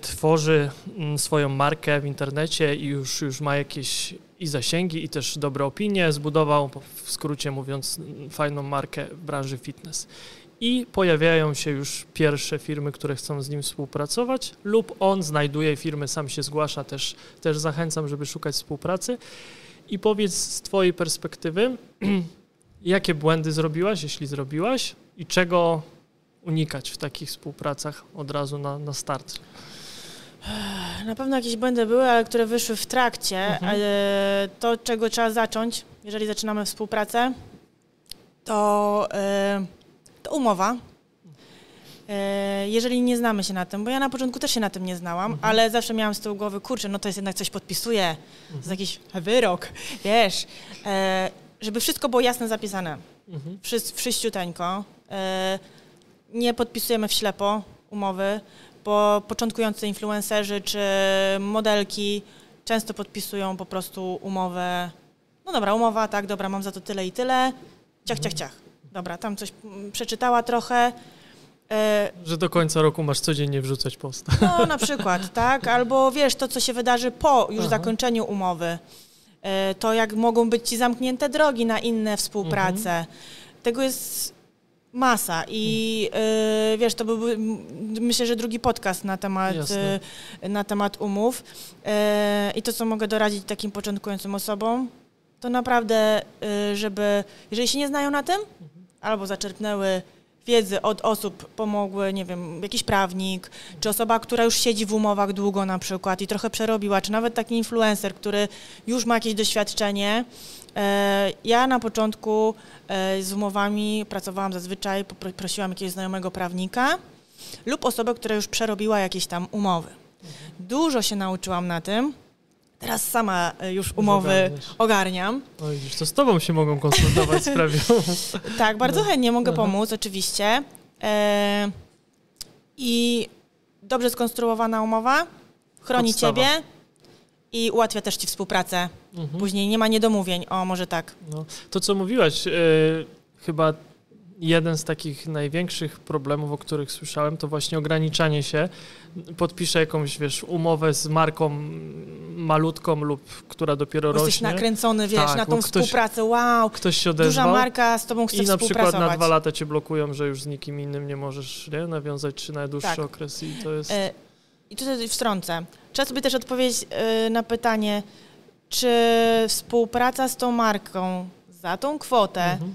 tworzy y, swoją markę w internecie i już, już ma jakieś i zasięgi, i też dobre opinie, zbudował, w skrócie mówiąc, fajną markę w branży fitness. I pojawiają się już pierwsze firmy, które chcą z nim współpracować, lub on znajduje firmy, sam się zgłasza, też, też zachęcam, żeby szukać współpracy. I powiedz z Twojej perspektywy, jakie błędy zrobiłaś, jeśli zrobiłaś, i czego unikać w takich współpracach od razu na, na start? Na pewno jakieś błędy były, ale które wyszły w trakcie. Mhm. To, czego trzeba zacząć, jeżeli zaczynamy współpracę, to, e, to umowa. E, jeżeli nie znamy się na tym, bo ja na początku też się na tym nie znałam, mhm. ale zawsze miałam z tyłu głowy, kurczę, no to jest jednak coś podpisuje, mhm. to jest jakiś wyrok, wiesz, e, żeby wszystko było jasno zapisane mhm. Wszyściuteńko. Nie podpisujemy w ślepo umowy, bo początkujący influencerzy czy modelki często podpisują po prostu umowę. No dobra, umowa, tak, dobra, mam za to tyle i tyle. Ciach, ciach, ciach. Dobra, tam coś przeczytała trochę. E, Że do końca roku masz codziennie wrzucać post. No, na przykład, tak? Albo wiesz, to, co się wydarzy po już Aha. zakończeniu umowy. E, to, jak mogą być ci zamknięte drogi na inne współprace. Mhm. Tego jest masa i yy, wiesz, to byłby myślę, że drugi podcast na temat, yy, na temat umów yy, i to, co mogę doradzić takim początkującym osobom, to naprawdę, żeby, jeżeli się nie znają na tym, mhm. albo zaczerpnęły wiedzy od osób pomogły, nie wiem, jakiś prawnik, czy osoba, która już siedzi w umowach długo na przykład i trochę przerobiła, czy nawet taki influencer, który już ma jakieś doświadczenie. E, ja na początku e, z umowami pracowałam zazwyczaj, prosiłam jakiegoś znajomego prawnika lub osobę, która już przerobiła jakieś tam umowy. Dużo się nauczyłam na tym. Teraz sama e, już umowy ogarniam. Oj, to z tobą się mogą konsultować sprawią. tak, bardzo no. chętnie mogę Aha. pomóc, oczywiście. E, I dobrze skonstruowana umowa chroni Podstawa. ciebie i ułatwia też ci współpracę. Mhm. Później nie ma niedomówień, o może tak. No, to co mówiłaś, e, chyba jeden z takich największych problemów, o których słyszałem, to właśnie ograniczanie się. Podpiszę jakąś, wiesz, umowę z marką malutką lub która dopiero rośnie. Jesteś nakręcony, wiesz, tak, na tą ktoś, współpracę, wow, ktoś się odezwał, duża marka z tobą chce I na przykład na dwa lata cię blokują, że już z nikim innym nie możesz nie, nawiązać, czy na dłuższy tak. okres i to jest... E, I tutaj wstrącę. Trzeba sobie też odpowiedzieć e, na pytanie, czy współpraca z tą marką za tą kwotę mhm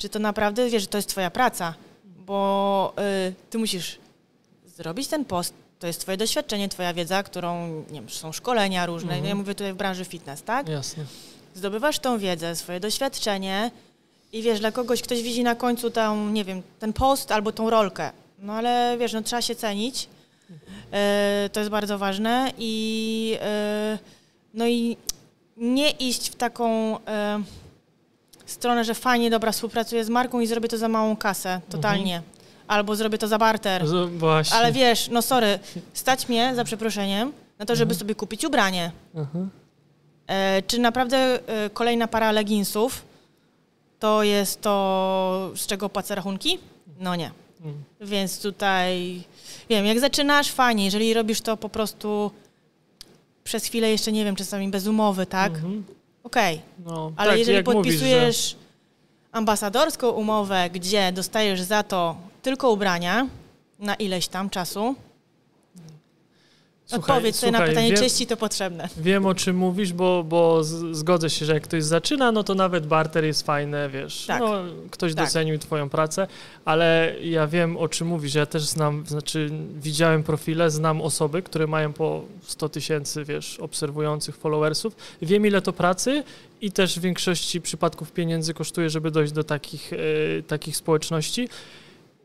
czy to naprawdę, wiesz, że to jest twoja praca, bo y, ty musisz zrobić ten post, to jest twoje doświadczenie, twoja wiedza, którą, nie wiem, są szkolenia różne, mhm. ja mówię tutaj w branży fitness, tak? Jasne. Zdobywasz tą wiedzę, swoje doświadczenie i wiesz, dla kogoś ktoś widzi na końcu tam, nie wiem, ten post albo tą rolkę, no ale wiesz, no trzeba się cenić, y, to jest bardzo ważne i y, no i nie iść w taką... Stronę, że fajnie, dobra, współpracuję z marką i zrobię to za małą kasę, totalnie. Mhm. Albo zrobię to za barter. Z, właśnie. Ale wiesz, no sorry, stać mnie, za przeproszeniem, na to, żeby mhm. sobie kupić ubranie. Mhm. E, czy naprawdę e, kolejna para leginsów to jest to, z czego płacę rachunki? No nie. Mhm. Więc tutaj, wiem, jak zaczynasz, fajnie, jeżeli robisz to po prostu przez chwilę jeszcze, nie wiem, czasami bez umowy, tak? Okej, okay. no, ale tak, jeżeli podpisujesz mówisz, że... ambasadorską umowę, gdzie dostajesz za to tylko ubrania na ileś tam czasu, Słuchaj, Odpowiedź sobie słuchaj, na pytanie, wiem, czy ci to potrzebne. Wiem, o czym mówisz, bo, bo zgodzę się, że jak ktoś zaczyna, no to nawet barter jest fajne, wiesz, tak. no, ktoś tak. docenił twoją pracę, ale ja wiem, o czym mówisz. Ja też znam, znaczy widziałem profile, znam osoby, które mają po 100 tysięcy, wiesz, obserwujących followersów. Wiem, ile to pracy i też w większości przypadków pieniędzy kosztuje, żeby dojść do takich, e, takich społeczności.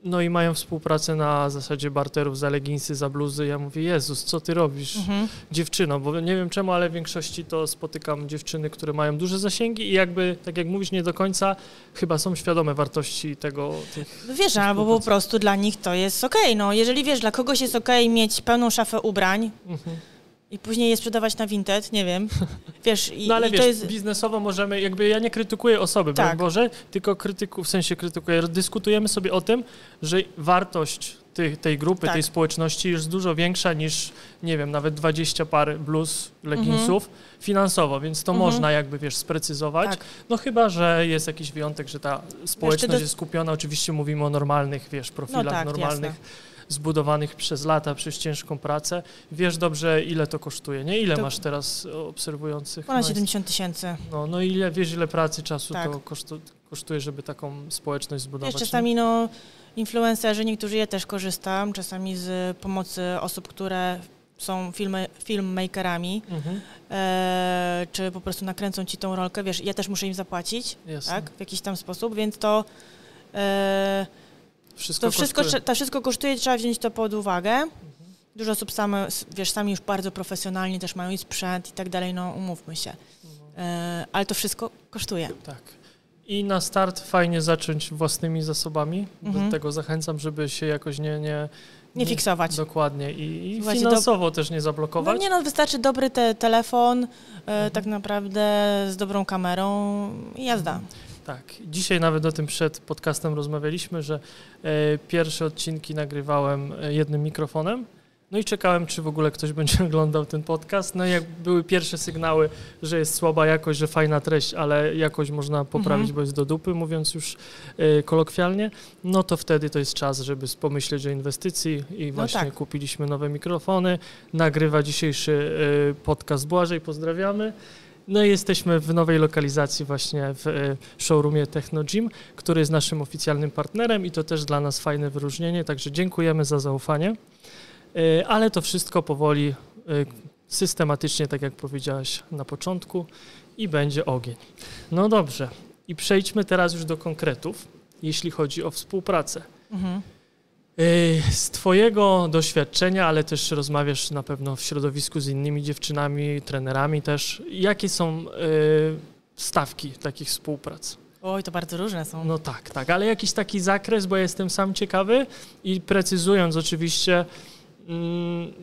No i mają współpracę na zasadzie barterów za leginsy, za bluzy. Ja mówię, Jezus, co ty robisz, mhm. dziewczyno? Bo nie wiem czemu, ale w większości to spotykam dziewczyny, które mają duże zasięgi i jakby, tak jak mówisz, nie do końca chyba są świadome wartości tego. Tych, no wiesz, albo po prostu dla nich to jest okej. Okay. No, jeżeli wiesz, dla kogoś jest okej okay mieć pełną szafę ubrań, mhm i później je sprzedawać na Vinted, nie wiem. Wiesz, i, no ale i wiesz, to jest... biznesowo możemy, jakby ja nie krytykuję osoby, tak. Boże, tylko krytyku, w sensie krytykuję, dyskutujemy sobie o tym, że wartość tej, tej grupy, tak. tej społeczności jest dużo większa niż, nie wiem, nawet 20 par bluz, leginsów mhm. finansowo, więc to mhm. można jakby, wiesz, sprecyzować. Tak. No chyba, że jest jakiś wyjątek, że ta społeczność do... jest skupiona, oczywiście mówimy o normalnych, wiesz, profilach, no tak, normalnych. Jasne zbudowanych przez lata, przez ciężką pracę. Wiesz dobrze, ile to kosztuje, nie? Ile to masz teraz obserwujących? Ponad 70 tysięcy. No, no ile, wiesz, ile pracy, czasu tak. to kosztuje, żeby taką społeczność zbudować? Wiesz, czasami no, influencerzy, niektórzy ja też korzystam, czasami z pomocy osób, które są filmy, filmmakerami, mhm. e, czy po prostu nakręcą ci tą rolkę, wiesz, ja też muszę im zapłacić, tak, w jakiś tam sposób, więc to e, wszystko to wszystko, kosztuje. to wszystko kosztuje, trzeba wziąć to pod uwagę. Mhm. Dużo osób same, wiesz, sami już bardzo profesjonalnie też mają i sprzęt i tak dalej, no umówmy się. Mhm. E, ale to wszystko kosztuje. Tak. I na start fajnie zacząć własnymi zasobami. Mhm. Do tego zachęcam, żeby się jakoś nie... Nie, Nie fiksować. Dokładnie. I, i finansowo też nie No zablokować. nie no, wystarczy dobry te, telefon, e, Mhm. tak naprawdę z dobrą kamerą i jazda. Tak. Dzisiaj nawet o tym przed podcastem rozmawialiśmy, że e, pierwsze odcinki nagrywałem e, jednym mikrofonem. No i czekałem, czy w ogóle ktoś będzie oglądał ten podcast. No i jak były pierwsze sygnały, że jest słaba jakość, że fajna treść, ale jakość można poprawić, Mhm. bo jest do dupy, mówiąc już e, kolokwialnie, no to wtedy to jest czas, żeby pomyśleć o inwestycji i właśnie tak. kupiliśmy nowe mikrofony. Nagrywa dzisiejszy podcast Błażej, pozdrawiamy. No i jesteśmy w nowej lokalizacji właśnie w e, showroomie Techno Gym, który jest naszym oficjalnym partnerem i to też dla nas fajne wyróżnienie, także dziękujemy za zaufanie. E, Ale to wszystko powoli, e, systematycznie, tak jak powiedziałaś na początku i będzie ogień. No dobrze i przejdźmy teraz już do konkretów, jeśli chodzi o współpracę. Mhm. E, Z Twojego doświadczenia, ale też rozmawiasz na pewno w środowisku z innymi dziewczynami, trenerami też. Jakie są e, stawki takich współprac? Oj, to bardzo różne są. No tak, tak, ale jakiś taki zakres, bo ja jestem sam ciekawy i precyzując oczywiście, mm,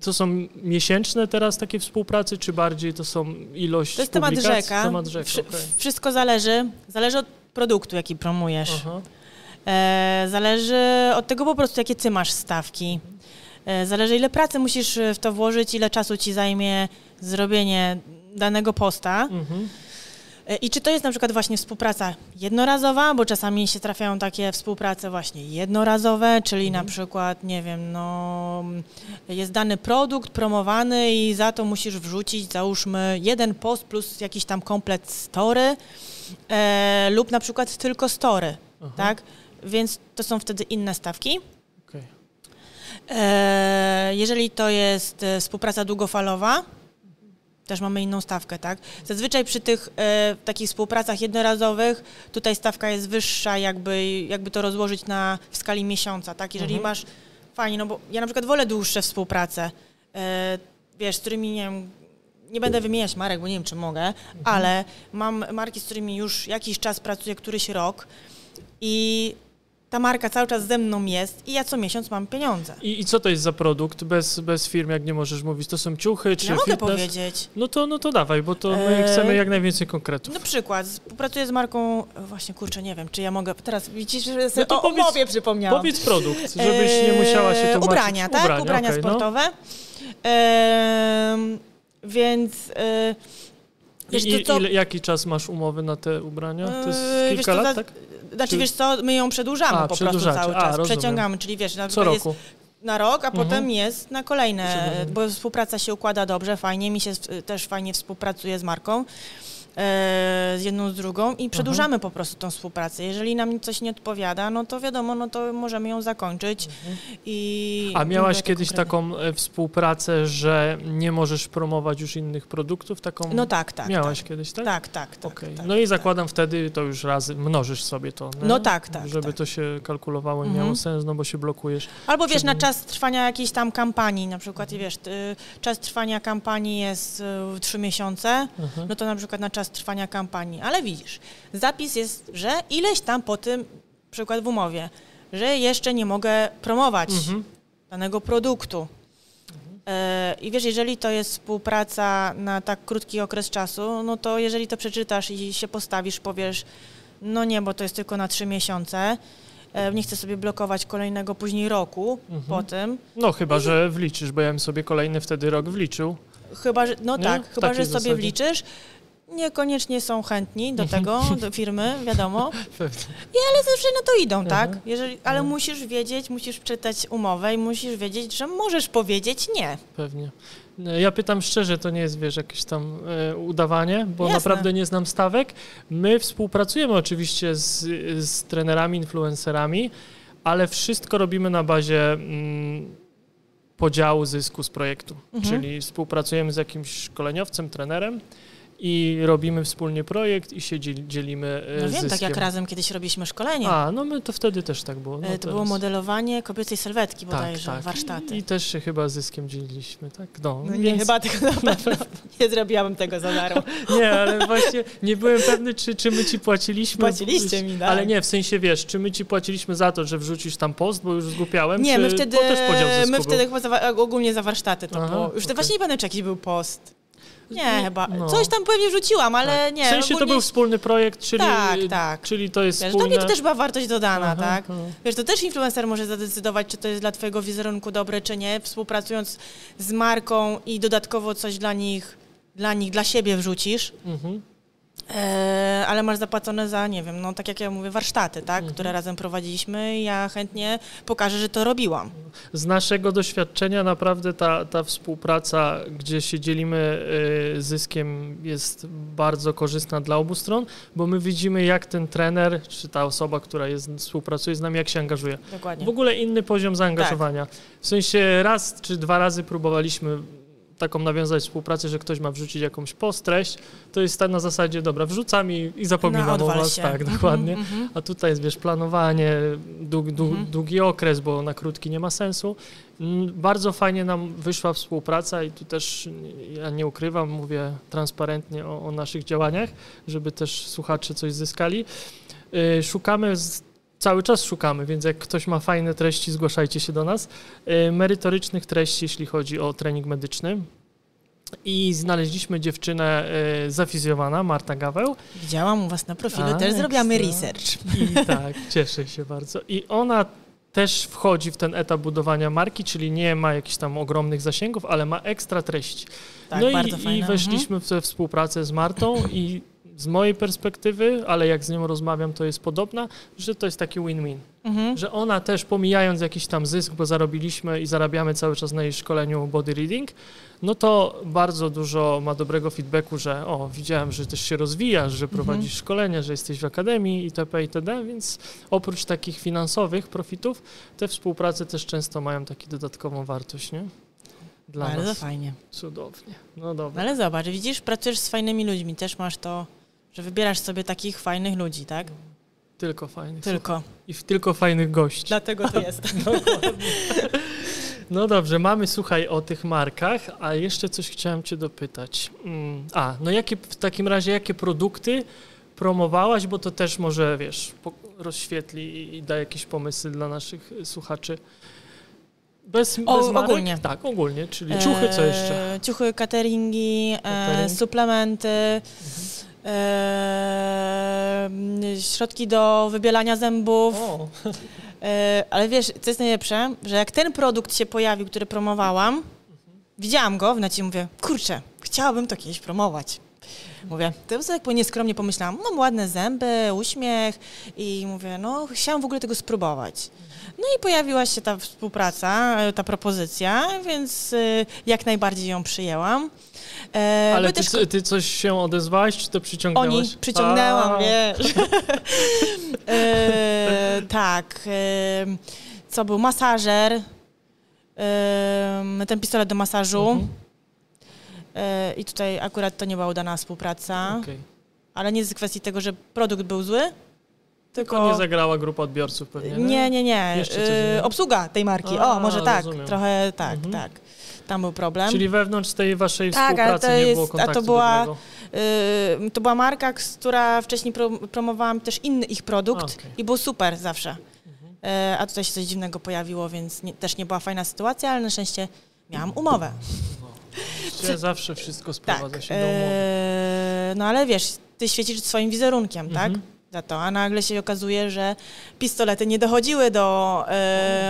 to są miesięczne teraz takie współpracy, czy bardziej to są ilość To jest temat publikacji? rzeka. Temat rzeka, okej. Wszystko zależy. Zależy od produktu, jaki promujesz. Aha. E, zależy od tego po prostu, jakie ty masz stawki. E, zależy, ile pracy musisz w to włożyć, ile czasu ci zajmie zrobienie danego posta. Mhm. E, I czy to jest na przykład właśnie współpraca jednorazowa, bo czasami się trafiają takie współprace właśnie jednorazowe, czyli Mhm. na przykład, nie wiem, no jest dany produkt promowany i za to musisz wrzucić, załóżmy, jeden post plus jakiś tam komplet story e, lub na przykład tylko story, Aha. tak? Więc to są wtedy inne stawki. Okej. E, jeżeli to jest e, współpraca długofalowa, też mamy inną stawkę, tak? Zazwyczaj przy tych e, takich współpracach jednorazowych tutaj stawka jest wyższa, jakby, jakby to rozłożyć na, w skali miesiąca, tak? Jeżeli Mhm. masz, fajnie, no bo ja na przykład wolę dłuższe współprace, e, wiesz, z którymi, nie wiem, nie będę wymieniać marek, bo nie wiem, czy mogę, ale mam marki, z którymi już jakiś czas pracuję, któryś rok i ta marka cały czas ze mną jest i ja co miesiąc mam pieniądze. I, I co to jest za produkt bez, bez firm, jak nie możesz mówić? To są ciuchy czy Ja mogę fitness? powiedzieć. No to, no to dawaj, bo to my Eee, chcemy jak najwięcej konkretów. Na przykład współpracuję z marką, właśnie kurczę, nie wiem, czy ja mogę, teraz widzisz, że sobie No to o powiedz- umowie przypomniałam. Powiedz produkt, żebyś nie musiała się tłumaczyć. Ubrania, tak? Ubrania okej, no. sportowe. Ehm, więc e, wiesz, I, to, co, ile, jaki czas masz umowy na te ubrania? To jest Eee, wiesz kilka co, lat, za- tak? Znaczy Czy- wiesz co, my ją przedłużamy A, po prostu cały A, czas, rozumiem. przeciągamy, czyli wiesz, na, Co jest roku? na rok, a Mhm. potem jest na kolejne, bo współpraca się układa dobrze, fajnie, mi się też fajnie współpracuje z marką, z jedną, z drugą i przedłużamy po prostu tą współpracę. Jeżeli nam coś nie odpowiada, no to wiadomo, no to możemy ją zakończyć i... Mhm. A miałaś kiedyś konkretnie. taką e, współpracę, że nie możesz promować już innych produktów? Taką No tak, tak. Miałaś tak. kiedyś, tak? Tak, tak, tak. Okej. tak no i tak. zakładam wtedy to już razy mnożysz sobie to. nie? No tak, tak, Żeby tak. to się kalkulowało i Mhm. miało sens, no bo się blokujesz. Albo wiesz, na czas trwania jakiejś tam kampanii, na przykład, i wiesz, czas trwania kampanii jest y, trzy miesiące, Mhm. no to na przykład na czas trwania kampanii. Ale widzisz, zapis jest, że ileś tam po tym, przykład w umowie, że jeszcze nie mogę promować Mhm. danego produktu. E, I wiesz, jeżeli to jest współpraca na tak krótki okres czasu, no to jeżeli to przeczytasz i się postawisz, powiesz, no nie, bo to jest tylko na trzy miesiące, e, nie chcę sobie blokować kolejnego później roku Mhm. po tym, No chyba, że wliczysz, bo ja bym sobie kolejny wtedy rok wliczył. Chyba, że, no Nie? tak, chyba, że sobie wliczysz. Niekoniecznie są chętni do tego, do firmy, wiadomo, Pewnie. ale zawsze na to idą, tak? Mhm. Jeżeli, ale Mhm. musisz wiedzieć, musisz czytać umowę i musisz wiedzieć, że możesz powiedzieć nie. Pewnie. Ja pytam szczerze, to nie jest, wiesz, jakieś tam e, udawanie, bo Jasne. naprawdę nie znam stawek. My współpracujemy oczywiście z, z trenerami, influencerami, ale wszystko robimy na bazie mm, podziału zysku z projektu. Mhm. Czyli współpracujemy z jakimś szkoleniowcem, trenerem i robimy wspólnie projekt i się dzielimy e, No wiem, zyskiem. tak jak razem kiedyś robiliśmy szkolenie. A, no my to wtedy też tak było. No E, to teraz- było modelowanie kobiecej sylwetki tak, bodajże, tak. warsztaty. I też się chyba zyskiem dzieliliśmy, tak? No, no nie, więc- chyba tego na pewno nie zrobiłam tego za darmo. Nie, ale właśnie nie byłem pewny, czy, czy my ci płaciliśmy. Płaciliście mi, tak. Ale nie, w sensie wiesz, czy my ci płaciliśmy za to, że wrzucisz tam post, bo już zgłupiałem, Nie, czy my wtedy, też podział zysku my był? wtedy chyba za, ogólnie za warsztaty to Aha, było. Już okej. to właśnie nie pamiętam, czy jakiś był post. Nie, Nie, chyba. no. Coś tam pewnie wrzuciłam, ale Tak. nie. W sensie to ogólnie- był wspólny projekt, czyli, Tak, tak. czyli to jest Wiesz, dla wspólne... mnie to też była wartość dodana, Aha, tak? aha. Wiesz, to też influencer może zadecydować, czy to jest dla twojego wizerunku dobre, czy nie, współpracując z marką i dodatkowo coś dla nich, dla nich, dla siebie wrzucisz, Mhm. E, ale masz zapłacone za, nie wiem, no tak jak ja mówię, warsztaty, tak? Mhm. Które razem prowadziliśmy i ja chętnie pokażę, że to robiłam. Z naszego doświadczenia naprawdę ta, ta współpraca, gdzie się dzielimy y, zyskiem jest bardzo korzystna dla obu stron, bo my widzimy jak ten trener, czy ta osoba, która jest, współpracuje z nami, jak się angażuje. Dokładnie. W ogóle inny poziom zaangażowania. W sensie raz czy dwa razy próbowaliśmy taką nawiązać współpracę, że ktoś ma wrzucić jakąś postreść, to jest tak na zasadzie, dobra, wrzucam i, i zapominam Na o was. się. Tak, Mhm, dokładnie. mhm. A tutaj jest, wiesz, planowanie, dług, dług, Mhm. długi okres, bo na krótki nie ma sensu. Mm, Bardzo fajnie nam wyszła współpraca i tu też ja nie ukrywam, mówię transparentnie o, o naszych działaniach, żeby też słuchacze coś zyskali. Y, Szukamy, z, cały czas szukamy, więc jak ktoś ma fajne treści, zgłaszajcie się do nas. Y, Merytorycznych treści, jeśli chodzi o trening medyczny. I znaleźliśmy dziewczynę y, zafizjowana, Marta Gaweł. Widziałam u was na profilu, A, też zrobiłam ekstra. research. I tak, cieszę się bardzo. I ona też wchodzi w ten etap budowania marki, czyli nie ma jakichś tam ogromnych zasięgów, ale ma ekstra treści. Tak, no bardzo i, fajne. i weszliśmy w tę współpracę z Martą i z mojej perspektywy, ale jak z nią rozmawiam, to jest podobna, że to jest taki win-win. Mhm. Że ona też pomijając jakiś tam zysk, bo zarobiliśmy i zarabiamy cały czas na jej szkoleniu body reading, no to bardzo dużo ma dobrego feedbacku, że o, widziałem, że też się rozwijasz, że prowadzisz Mhm. szkolenia, że jesteś w akademii itp. itd., więc oprócz takich finansowych profitów, te współprace też często mają taką dodatkową wartość, nie? Dla Bardzo nas. fajnie. Cudownie. No dobra. ale zobacz, widzisz, pracujesz z fajnymi ludźmi, też masz to, że wybierasz sobie takich fajnych ludzi, tak? Tylko fajnych. Tylko. I w tylko fajnych gości. Dlatego to jest. No dobrze, mamy słuchaj o tych markach, a jeszcze coś chciałem Cię dopytać. Mm, A, no jakie w takim razie jakie produkty promowałaś, bo to też może, wiesz, rozświetli i- da jakieś pomysły dla naszych słuchaczy. Bez, O, bez marek? ogólnie. Tak, ogólnie, czyli ciuchy, co jeszcze? E, ciuchy, cateringi, e, Catering. suplementy, środki do wybielania zębów. E, ale wiesz, co jest najlepsze? Że jak ten produkt się pojawił, który promowałam, widziałam go w necie i mówię, kurczę, chciałabym to kiedyś promować. Mówię, to sobie tak nieskromnie pomyślałam, mam ładne zęby, uśmiech i mówię, no chciałam w ogóle tego spróbować. No i pojawiła się ta współpraca, ta propozycja, więc e, jak najbardziej ją przyjęłam. E, ale ty, też ty coś się odezwałaś, czy to przyciągnęłaś? oni przyciągnęłam, A, wiesz. e, tak. E, co był? Masażer. E, ten pistolet do masażu. Mhm. E, I tutaj akurat to nie była udana współpraca. Okej. Ale nie z kwestii tego, że produkt był zły. Tylko nie zagrała grupa odbiorców pewnie, Nie, nie, nie. Coś E, obsługa tej marki. A, o, może tak. rozumiem. Trochę tak, Mhm. tak. Tam był problem. Czyli wewnątrz tej waszej Tak, współpracy nie jest- było a to kontaktu była-. Y, to była marka, która wcześniej pro, promowałam też inny ich produkt A. Mhm. i był super zawsze. Y, a tutaj się coś dziwnego pojawiło, więc nie, też nie była fajna sytuacja, ale na szczęście miałam umowę. Się zawsze wszystko sprowadza Tak. się do umowy. y, no ale wiesz, ty świecisz swoim wizerunkiem, Mhm. tak? Za to, a nagle się okazuje, że pistolety nie dochodziły do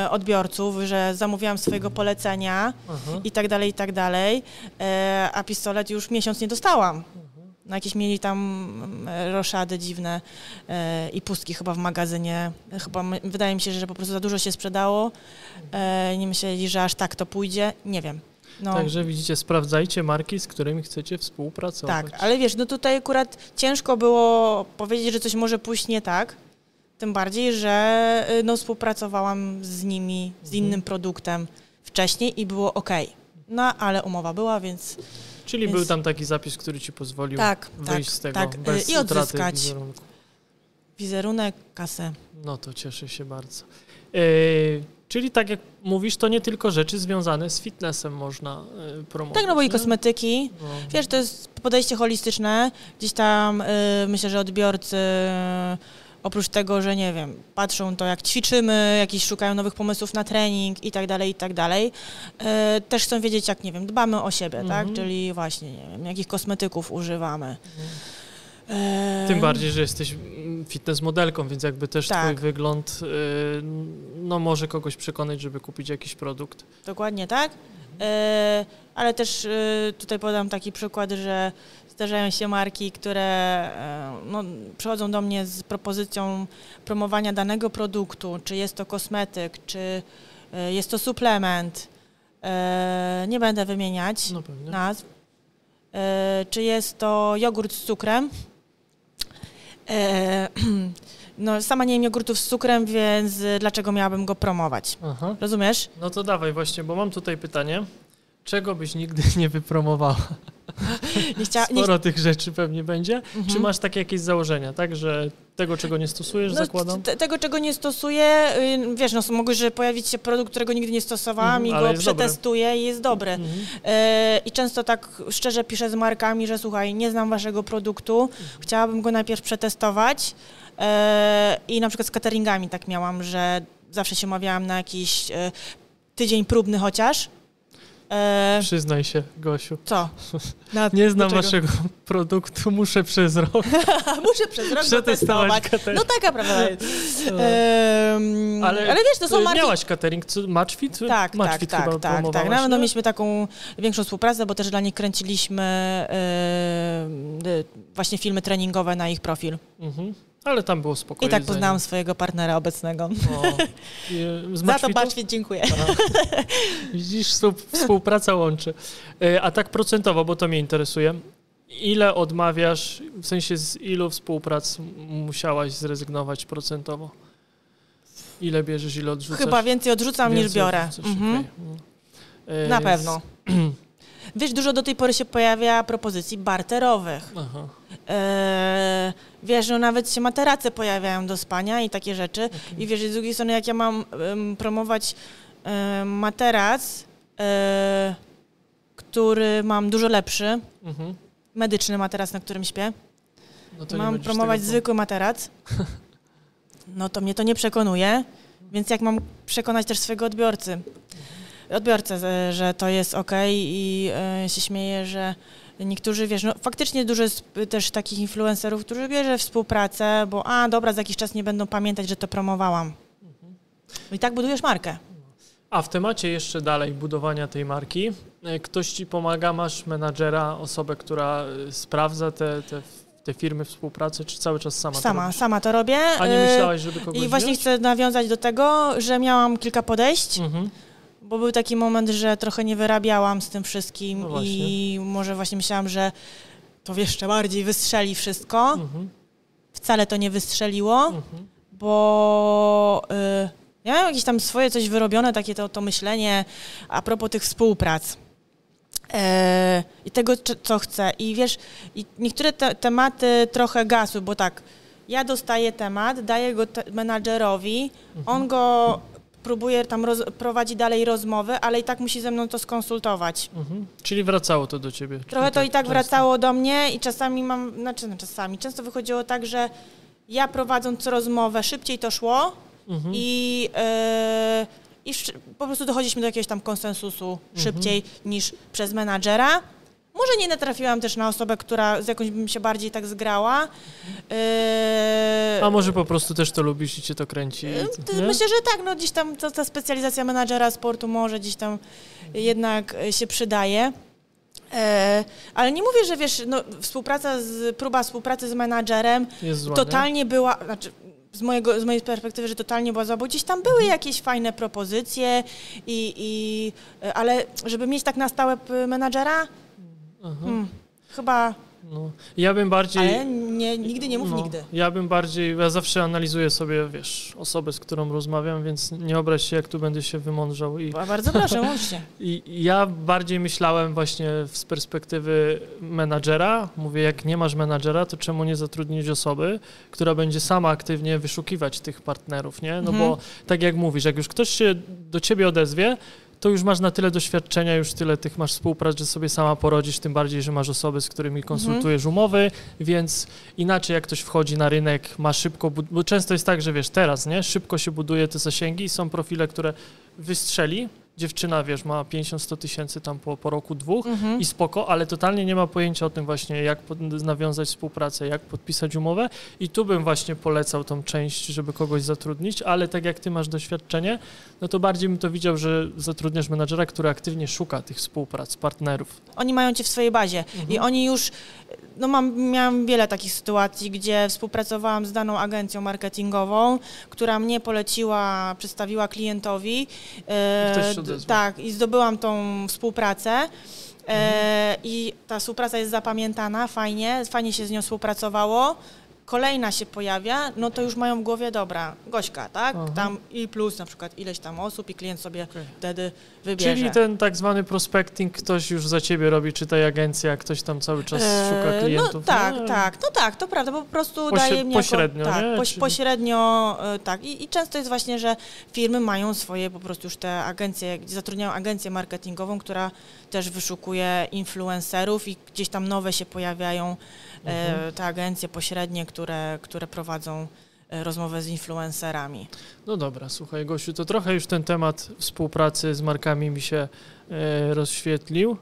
y, odbiorców, że zamówiłam swojego polecenia Aha. i tak dalej, i tak dalej, e, a pistolet już miesiąc nie dostałam. No jakieś mieli tam mm, roszady dziwne e, i pustki chyba w magazynie. Chyba wydaje mi się, że po prostu za dużo się sprzedało. E, nie myśleli, że aż tak to pójdzie. Nie wiem. No, Także widzicie, sprawdzajcie marki, z którymi chcecie współpracować. tak, ale wiesz, no tutaj akurat ciężko było powiedzieć, że coś może pójść nie tak. Tym bardziej, że y, no, współpracowałam z nimi, z Mhm. innym produktem wcześniej i było ok. No ale umowa była, więc Czyli Więc- był tam taki zapis, który ci pozwolił Tak, wyjść tak, z tego tak. bez I odzyskać wizerunku. wizerunek, kasę. No to cieszę się bardzo. E, czyli tak jak mówisz, to nie tylko rzeczy związane z fitnessem można e, promować. Tak, no bo i kosmetyki. No. Wiesz, to jest podejście holistyczne. Gdzieś tam y, myślę, że odbiorcy oprócz tego, że nie wiem, patrzą to jak ćwiczymy, jakieś szukają nowych pomysłów na trening i tak dalej, i tak dalej, też chcą wiedzieć, jak, nie wiem, dbamy o siebie, Mhm. tak? Czyli właśnie, nie wiem, jakich kosmetyków używamy. Mhm. E, Tym bardziej, że jesteś fitness modelką, więc jakby też Tak. twój wygląd y, no może kogoś przekonać, żeby kupić jakiś produkt. Dokładnie tak. E, ale też e, tutaj podam taki przykład, że zdarzają się marki, które e, no, przychodzą do mnie z propozycją promowania danego produktu, czy jest to kosmetyk, czy e, jest to suplement. E, nie będę wymieniać No nazw. Czy jest to jogurt z cukrem? E, no, sama nie jem jogurtów z cukrem, więc dlaczego miałabym go promować? Aha. Rozumiesz? No to dawaj właśnie, bo mam tutaj pytanie. Czego byś nigdy nie wypromowała? Nie chcia, nie, Sporo tych rzeczy pewnie będzie. Mhm. Czy masz takie jakieś założenia, tak? Że tego, czego nie stosujesz, No, zakładam? te- tego, czego nie stosuję, y, wiesz, no że pojawić się produkt, którego nigdy nie stosowałam Mhm, i go dobry. przetestuję i jest dobry. Mhm. E, I często tak szczerze piszę z markami, że słuchaj, nie znam waszego produktu, chciałabym go najpierw przetestować. E, I na przykład z cateringami tak miałam, że zawsze się umawiałam na jakiś e, tydzień próbny chociaż. E, Przyznaj się, Gosiu. co? Na, Nie znam dlaczego? waszego produktu, muszę przez rok Muszę przez rok przetestować catering. No taka prawda jest. No. Ale, ale, wiesz, to są y, marki... Miałaś catering, Matchfit? Tak, tak, Matchfit tak, tak, tak. promowałaś, Nawet no, nie? mieliśmy taką większą współpracę, bo też dla nich kręciliśmy e, e, właśnie filmy treningowe na ich profil. Mhm. Ale tam było I spokojnie. tak poznałam swojego partnera obecnego. Z Za to? Patchfit dziękuję. Widzisz, współ- współpraca łączy. E, A tak procentowo, bo to mnie interesuje. Ile odmawiasz, w sensie z ilu współprac musiałaś zrezygnować procentowo? Ile bierzesz, ile odrzucasz? Chyba więcej odrzucam niż Więcej biorę. odrzucasz, Mhm. okej. E, Na pewno. Wiesz, dużo do tej pory się pojawia propozycji barterowych. Aha. E, wiesz, no nawet się materace pojawiają do spania i takie rzeczy. I wiesz, z drugiej strony, jak ja mam em, promować em, materac, e, który mam dużo lepszy, Mhm. medyczny materac, na którym śpię, No mam promować tego- zwykły materac, no to mnie to nie przekonuje, więc jak mam przekonać też swojego odbiorcy, odbiorcę, że- że to jest ok i e, się śmieję, że niektórzy, wiesz, no faktycznie dużo jest też takich influencerów, którzy bierze współpracę, bo a dobra, za jakiś czas nie będą pamiętać, że to promowałam. I tak budujesz markę. A w temacie jeszcze dalej budowania tej marki, e, ktoś ci pomaga, masz menadżera, osobę, która e, sprawdza te, te, te firmy współpracy, czy cały czas sama, to Sama, robisz? sama to robię. A nie myślałaś, żeby kogoś I właśnie wziąć? chcę nawiązać do tego, że miałam kilka podejść. Mhm. Bo był taki moment, że trochę nie wyrabiałam z tym wszystkim No i może właśnie myślałam, że to jeszcze bardziej wystrzeli wszystko. Mhm. Wcale to nie wystrzeliło, Mhm. bo y, ja miałam jakieś tam swoje coś wyrobione, takie to, to myślenie a propos tych współprac. E, I tego, co chcę. I wiesz, i niektóre te, tematy trochę gasły, bo tak, ja dostaję temat, daję go te, menadżerowi, on go próbuje tam, roz, prowadzi dalej rozmowy, ale i tak musi ze mną to skonsultować. Mhm. Czyli wracało to do ciebie. Trochę to i tak często. wracało do mnie i czasami mam, znaczy no czasami, często wychodziło tak, że ja prowadząc rozmowę szybciej to szło Mhm. i, e, i po prostu dochodziliśmy do jakiegoś tam konsensusu Mhm. szybciej niż przez menadżera. Może nie natrafiłam też na osobę, która z jakąś bym się bardziej tak zgrała. E, A może po prostu też to lubisz i cię to kręci? Nie? Myślę, że tak, no gdzieś tam to, ta specjalizacja menadżera sportu może gdzieś tam jednak się przydaje. E, ale nie mówię, że wiesz, no, współpraca z, próba współpracy z menadżerem zła, nie? totalnie była, znaczy z, mojego, z mojej perspektywy, że totalnie była zła, bo gdzieś tam były Mhm. jakieś fajne propozycje, i, i, e, ale żeby mieć tak na stałe menadżera. Hmm, chyba No. Ja bym bardziej... Ale nie, nigdy nie mów no, nigdy. Ja bym bardziej, ja zawsze analizuję sobie, wiesz, osobę, z którą rozmawiam, więc nie obraź się, jak tu będę się wymądrzał. I, Ba- Bardzo proszę, łącznie. I ja bardziej myślałem właśnie z perspektywy menadżera. Mówię, jak nie masz menadżera, to czemu nie zatrudnić osoby, która będzie sama aktywnie wyszukiwać tych partnerów, nie? No Mhm. bo tak jak mówisz, jak już ktoś się do ciebie odezwie, to już masz na tyle doświadczenia, już tyle tych masz współprac, że sobie sama poradzisz, tym bardziej, że masz osoby, z którymi konsultujesz umowy, więc inaczej jak ktoś wchodzi na rynek, ma szybko, bo często jest tak, że wiesz, teraz, nie, szybko się buduje te zasięgi i są profile, które wystrzeli, dziewczyna, wiesz, ma 50-100 tysięcy tam po, po roku, dwóch Mhm. i spoko, ale totalnie nie ma pojęcia o tym właśnie, jak pod, nawiązać współpracę, jak podpisać umowę i tu bym właśnie polecał tą część, żeby kogoś zatrudnić, ale tak jak ty masz doświadczenie, no to bardziej bym to widział, że zatrudniasz menadżera, który aktywnie szuka tych współprac, partnerów. Oni mają cię w swojej bazie i Mhm. oni już, no mam, miałam wiele takich sytuacji, gdzie współpracowałam z daną agencją marketingową, która mnie poleciła, przedstawiła klientowi. e, I odezwał. tak, i zdobyłam tą współpracę. E, Mhm. I ta współpraca jest zapamiętana, fajnie, fajnie się z nią współpracowało. Kolejna się pojawia, no to już mają w głowie, dobra, Gośka, tak? Aha. Tam i plus na przykład ileś tam osób i klient sobie Okej. wtedy wybierze. Czyli ten tak zwany prospecting ktoś już za ciebie robi, czy tej agencja, ktoś tam cały czas szuka Eee, klientów. No tak, No, tak, no tak, to prawda, po prostu Pośre- daje mnie pośrednio, jako, tak, nie? poś, pośrednio, e, tak. I, I często jest właśnie, że firmy mają swoje po prostu już te agencje, zatrudniają agencję marketingową, która też wyszukuje influencerów i gdzieś tam nowe się pojawiają e, Mhm. te agencje pośrednie, które, które prowadzą e, rozmowę z influencerami. No dobra, słuchaj Gosiu, to trochę już ten temat współpracy z markami mi się e, rozświetlił.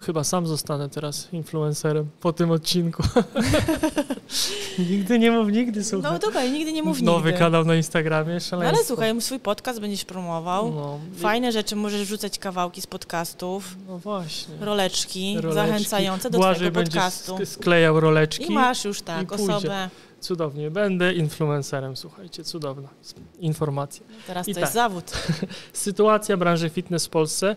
Chyba sam zostanę teraz influencerem po tym odcinku. nigdy nie mów nigdy, słuchaj. No dobra, nigdy nie mów Nowy nigdy. kanał na Instagramie, No szaleństwo. ale słuchaj, swój podcast będziesz promował. No, Fajne rzeczy, możesz wrzucać kawałki z podcastów. No właśnie. roleczki, Roleczki. zachęcające do Błażej Twojego podcastu. sk- sklejał roleczki. I masz już tak osobę. Cudownie. Będę influencerem, słuchajcie, cudowna informacja. Teraz I to tak. jest zawód. Sytuacja branży fitness w Polsce.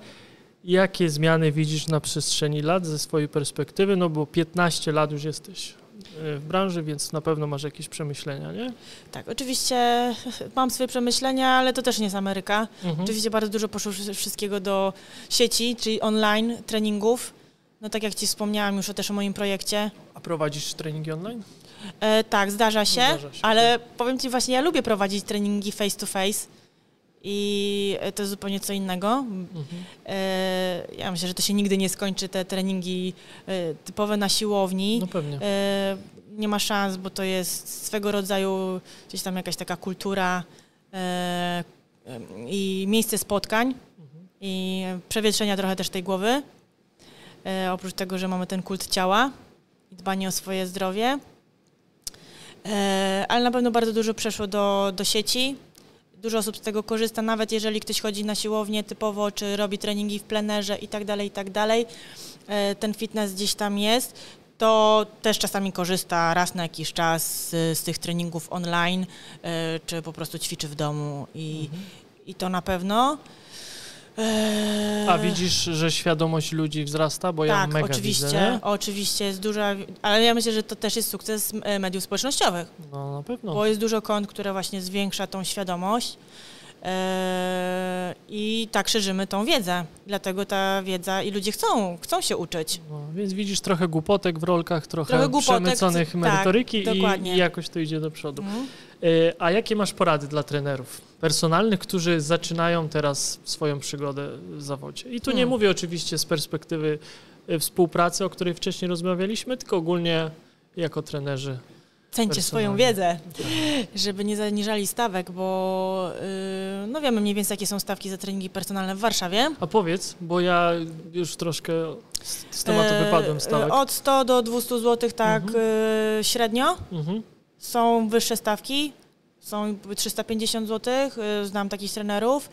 Jakie zmiany widzisz na przestrzeni lat ze swojej perspektywy? No bo 15 lat już jesteś e, w branży, więc na pewno masz jakieś przemyślenia, nie? Tak, oczywiście mam swoje przemyślenia, ale to też nie jest Ameryka. Mhm. Oczywiście bardzo dużo poszło wszy- wszystkiego do sieci, czyli online treningów. No tak jak Ci wspomniałam już o, też o moim projekcie. A prowadzisz treningi online? E, tak, zdarza się, Zdarza się, ale powiem Ci właśnie, ja lubię prowadzić treningi face to face i e, to jest zupełnie co innego. Mhm. E, ja myślę, że to się nigdy nie skończy, te treningi e, typowe na siłowni. No pewnie. Nie ma szans, bo to jest swego rodzaju gdzieś tam jakaś taka kultura i miejsce spotkań Mhm. i przewietrzenia trochę też tej głowy. Oprócz tego, że mamy ten kult ciała i dbanie o swoje zdrowie. Ale na pewno bardzo dużo przeszło do, do sieci. Dużo osób z tego korzysta, nawet jeżeli ktoś chodzi na siłownię typowo, czy robi treningi w plenerze i tak dalej, i tak dalej. E, ten fitness gdzieś tam jest to też czasami korzysta raz na jakiś czas z, z tych treningów online, e, czy po prostu ćwiczy w domu i, Mhm. i to na pewno. A widzisz, że świadomość ludzi wzrasta? Bo ja tak, mega oczywiście, widzę, oczywiście jest duża, ale ja myślę, że to też jest sukces e, mediów społecznościowych, No na pewno. bo jest dużo kont, które właśnie zwiększa tą świadomość e, i tak szerzymy tą wiedzę, dlatego ta wiedza i ludzie chcą, chcą się uczyć. No, więc widzisz trochę głupotek w rolkach, trochę, Trochę głupotek, przemyconych tak, merytoryki i, dokładnie. i jakoś to idzie do przodu. Mhm. E, A jakie masz porady dla trenerów personalnych, którzy zaczynają teraz swoją przygodę w zawodzie? I tu nie Hmm. mówię oczywiście z perspektywy e, współpracy, o której wcześniej rozmawialiśmy, tylko ogólnie jako trenerzy. Cencie swoją wiedzę, żeby nie zaniżali stawek, bo yy, no wiemy mniej więcej, jakie są stawki za treningi personalne w Warszawie. A powiedz, bo ja już troszkę z, z tematu E, wypadłem stawek. Od 100 do 200 zł tak Mhm. yy, średnio. Mhm. Są wyższe stawki, są 350 zł, yy, znam takich trenerów.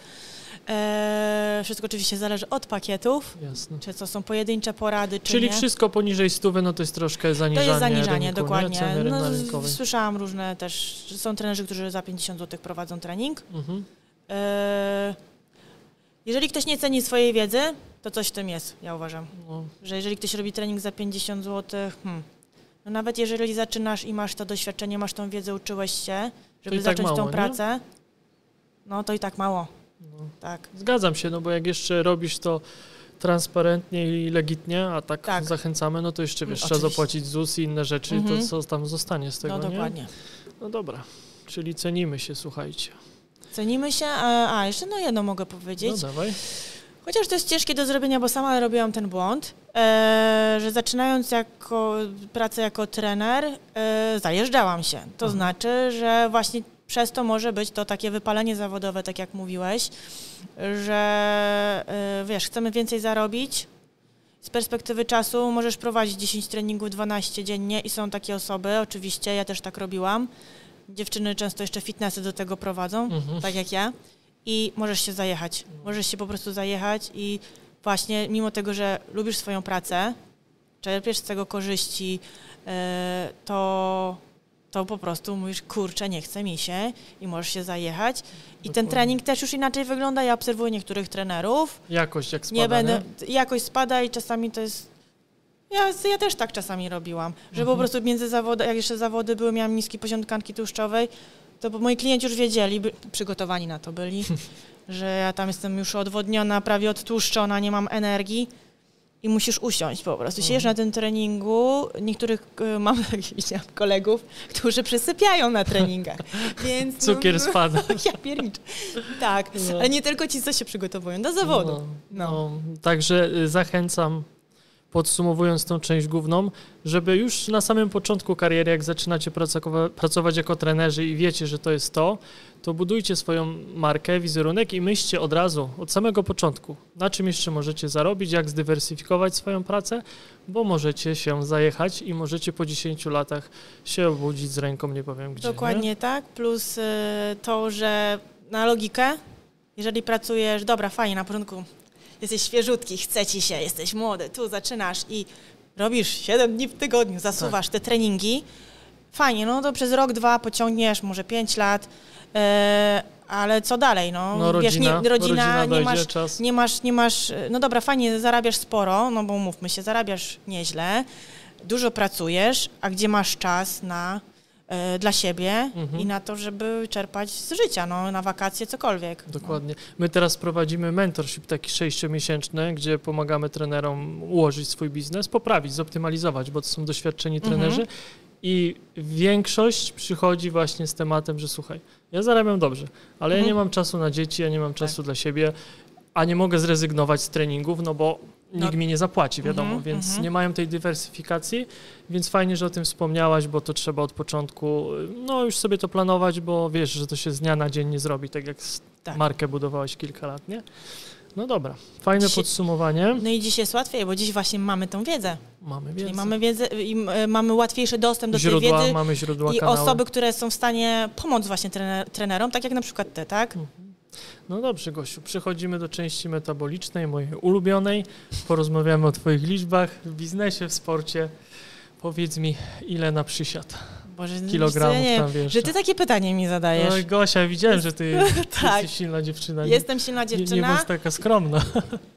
E, wszystko oczywiście zależy od pakietów, Jasne. czy to są pojedyncze porady, czy Czyli nie. wszystko poniżej stówy, no to jest troszkę To zaniżanie jest zaniżanie, rynku, dokładnie. No, słyszałam różne też, są trenerzy, którzy za 50 zł prowadzą trening. Mhm. E, Jeżeli ktoś nie ceni swojej wiedzy, to coś w tym jest, ja uważam. No, Że jeżeli ktoś robi trening za 50 zł, hmm, nawet jeżeli zaczynasz i masz to doświadczenie, masz tą wiedzę, uczyłeś się, żeby tak zacząć mało, tą nie? pracę, no to i tak mało, no. tak. Zgadzam się, no bo jak jeszcze robisz to transparentnie i legitnie, a tak, Tak. zachęcamy, no to jeszcze wiesz, Mm, trzeba oczywiście. zapłacić ZUS i inne rzeczy, Mhm. to co tam zostanie z tego, No nie? dokładnie. No dobra, czyli cenimy się, słuchajcie. Cenimy się, a, a jeszcze no jedno mogę No powiedzieć. dawaj. Chociaż to jest ciężkie do zrobienia, bo sama robiłam ten błąd, e, że zaczynając jako, pracę jako trener, e, zajeżdżałam się. To Mhm. znaczy, że właśnie przez to może być to takie wypalenie zawodowe, tak jak mówiłeś, że e, wiesz, chcemy więcej zarobić. Z perspektywy czasu możesz prowadzić 10 treningów, 12 dziennie i są takie osoby, oczywiście, ja też tak robiłam. Dziewczyny często jeszcze fitnessy do tego prowadzą Mhm. tak jak ja, i możesz się zajechać. Możesz się po prostu zajechać i właśnie mimo tego, że lubisz swoją pracę, czerpiesz z tego korzyści, e, to, to po prostu mówisz, kurczę, nie chce mi się i możesz się zajechać. I ten Dokładnie. trening też już inaczej wygląda. Ja obserwuję niektórych trenerów. Jakość jak spada, Nie będę, nie? jakoś spada i czasami to jest ja, ja też tak czasami robiłam, że po Mhm. prostu między zawody, jak jeszcze zawody były, miałam niski poziom tkanki tłuszczowej, to moi klienci już wiedzieli, by, przygotowani na to byli, że ja tam jestem już odwodniona, prawie odtłuszczona, nie mam energii i musisz usiąść po prostu. Siedzisz Mhm. na tym treningu, niektórych y, mam kolegów, którzy przysypiają na treningach, więc... Cukier no, spada. ja pierniczę. Tak, No. ale nie tylko ci, co się przygotowują do zawodu. No, No. no. Także y, zachęcam, podsumowując tą część główną, żeby już na samym początku kariery, jak zaczynacie pracowa- pracować jako trenerzy i wiecie, że to jest to, to budujcie swoją markę, wizerunek i myślcie od razu, od samego początku, na czym jeszcze możecie zarobić, jak zdywersyfikować swoją pracę, bo możecie się zajechać i możecie po 10 latach się obudzić z ręką, nie powiem gdzie. Dokładnie tak, plus y, to, że na logikę, jeżeli pracujesz, dobra, fajnie, na początku jesteś świeżutki, chce ci się, jesteś młody, tu zaczynasz i robisz 7 dni w tygodniu, zasuwasz Tak. te treningi, fajnie, no to przez rok, dwa pociągniesz, może 5 lat, y, ale co dalej, no, No rodzina, wiesz, nie, rodzina, nie dojdzie, masz, czas. nie masz, nie masz, no dobra, fajnie, zarabiasz sporo, no bo mówmy się, zarabiasz nieźle, dużo pracujesz, a gdzie masz czas na, e, dla siebie Mhm. i na to, żeby czerpać z życia, no, na wakacje, cokolwiek. Dokładnie. My teraz prowadzimy mentorship taki sześciomiesięczny, gdzie pomagamy trenerom ułożyć swój biznes, poprawić, zoptymalizować, bo to są doświadczeni Mhm. trenerzy i większość przychodzi właśnie z tematem, że słuchaj, ja zarabiam dobrze, ale ja Mhm. nie mam czasu na dzieci, ja nie mam czasu dla siebie, a nie mogę zrezygnować z treningów, no bo No. nikt mi nie zapłaci, wiadomo, Mhm, więc mhm. nie mają tej dywersyfikacji, więc fajnie, że o tym wspomniałaś, bo to trzeba od początku, no już sobie to planować, bo wiesz, że to się z dnia na dzień nie zrobi, tak jak Tak. markę budowałaś kilka lat, nie? No dobra, fajne Dzisiaj- podsumowanie. No i dziś jest łatwiej, bo dziś właśnie mamy tą wiedzę. Mamy Czyli wiedzę. mamy wiedzę i e, mamy łatwiejszy dostęp do źródła, tej wiedzy mamy źródła i kanały. osoby, które są w stanie pomóc właśnie trener, trenerom, tak jak na przykład ty, tak? No dobrze, Gosiu, przechodzimy do części metabolicznej, mojej ulubionej. Porozmawiamy o Twoich liczbach w biznesie, w sporcie. Powiedz mi, ile na przysiad Boże, kilogramów nie, tam wiesz. Że ty takie pytanie mi zadajesz. No Gosia, widziałem, że ty Tak. jesteś silna dziewczyna. Nie- Jestem silna Nie, nie dziewczyna. bądź taka skromna.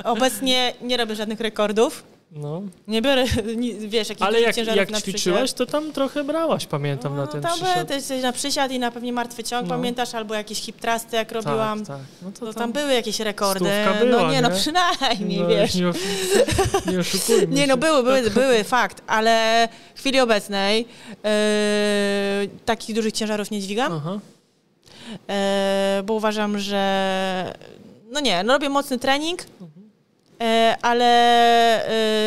Obecnie nie robię żadnych rekordów. No. Nie biorę, wiesz, jakichś Ale jak, ciężarów jak na ćwiczyłaś, to tam trochę brałaś, pamiętam, na No, ten tam przysiad. były też na przysiad i na pewnie martwy ciąg, No. pamiętasz, albo jakieś hip trusty, jak robiłam. Tak, tak. No to No tam, tam były jakieś rekordy. stówka była, no nie, no nie? przynajmniej, no, wiesz. Nie, nie oszukujmy Nie, no były, były, były, fakt, ale w chwili obecnej yy, takich dużych ciężarów nie dźwigam, Aha. yy, bo uważam, że no nie, no robię mocny trening, Mhm. Ale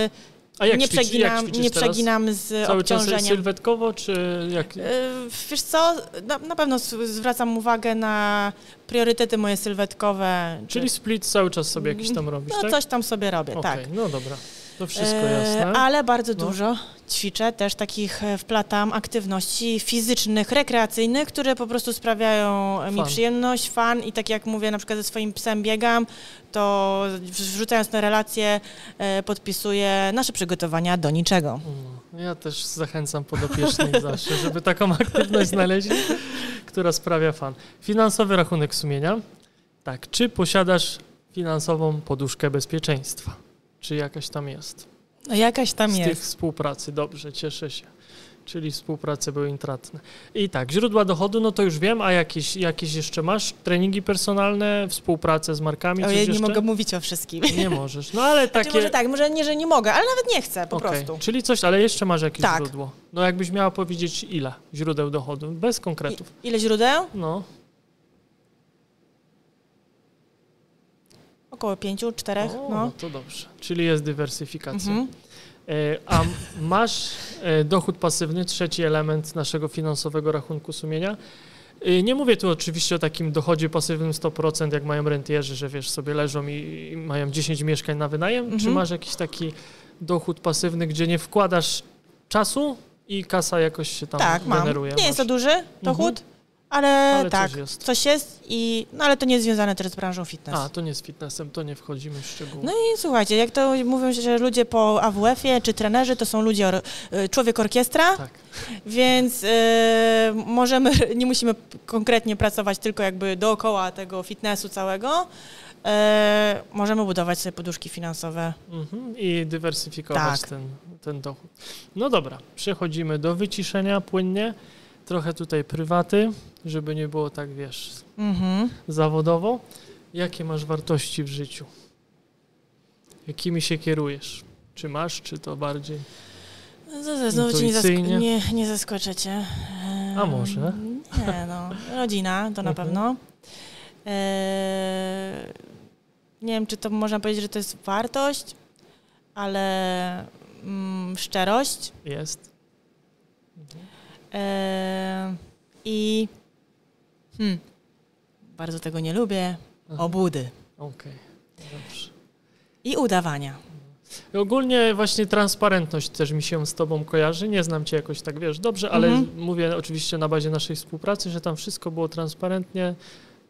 yy, A jak nie, ćwiczy- jak przeginam, ćwiczysz nie przeginam z Cały czas obciążeniem. sylwetkowo, czy jak? Yy, Wiesz co, na, na pewno zwracam uwagę na priorytety moje sylwetkowe. czy- Czyli split cały czas sobie jakiś tam robisz, No tak? coś tam sobie robię, Okej, tak. no dobra. To wszystko E, jasne. Ale bardzo No. dużo ćwiczę, też takich e, wplatam aktywności fizycznych, rekreacyjnych, które po prostu sprawiają mi przyjemność, fan i tak jak mówię, na przykład ze swoim psem biegam, to wrzucając na relacje e, podpisuję nasze przygotowania do niczego. Ja też zachęcam podopiecznych zawsze, żeby taką aktywność znaleźli, która sprawia fan. Finansowy rachunek sumienia. Tak, czy posiadasz finansową poduszkę bezpieczeństwa? Czy jakaś tam jest? No jakaś tam Z jest. tych współpracy, dobrze, cieszę się. Czyli współprace były intratne. I tak, źródła dochodu, no to już wiem, a jakieś, jakieś jeszcze masz? Treningi personalne, współpracę z markami, coś Ojej, nie jeszcze? mogę mówić o wszystkim. Nie możesz. No ale Znaczy, takie... może tak, może nie, że nie mogę, ale nawet nie chcę, po Okej, prostu. Czyli coś, ale jeszcze masz jakieś Tak. źródło. No jakbyś miała powiedzieć ile źródeł dochodu, bez konkretów. I, ile źródeł? No, Około pięciu, czterech, o, no. no to dobrze. Czyli jest dywersyfikacja. Mhm. E, A masz e, dochód pasywny, trzeci element naszego finansowego rachunku sumienia. E, Nie mówię tu oczywiście o takim dochodzie pasywnym 100%, jak mają rentierzy, że wiesz, sobie leżą i, mają 10 mieszkań na wynajem. Czy Mhm. masz jakiś taki dochód pasywny, gdzie nie wkładasz czasu i kasa jakoś się tam Tak, mam. generuje? Nie jest to Masz. duży dochód, ale, Ale tak, coś jest. coś jest, i, no ale to nie jest związane też z branżą fitness. A, to nie z fitnessem, to nie wchodzimy w szczegóły. No i słuchajcie, jak to mówią, że ludzie po AWF-ie czy trenerzy to są ludzie, or, y, człowiek orkiestra, Tak. więc y, możemy, nie musimy konkretnie pracować tylko jakby dookoła tego fitnessu całego, y, możemy budować sobie poduszki finansowe. Mhm. I dywersyfikować Tak. ten, ten dochód. No dobra, przechodzimy do wyciszenia płynnie. Trochę tutaj prywaty, żeby nie było tak, wiesz, Mhm. zawodowo. Jakie masz wartości w życiu? Jakimi się kierujesz? Czy masz, czy to bardziej? Z- Znowu cię nie, zask- nie, nie zaskoczycie. Em, A może? Nie, no. Rodzina to na Mhm. pewno. E, nie wiem, czy to można powiedzieć, że to jest wartość, ale mm, szczerość. Jest. E, I hmm, bardzo tego nie lubię. Aha. Obudy Okej, dobrze. i udawania. Ogólnie właśnie transparentność też mi się z Tobą kojarzy. Nie znam Cię jakoś tak, wiesz, dobrze, ale Mhm. mówię oczywiście na bazie naszej współpracy, że tam wszystko było transparentnie.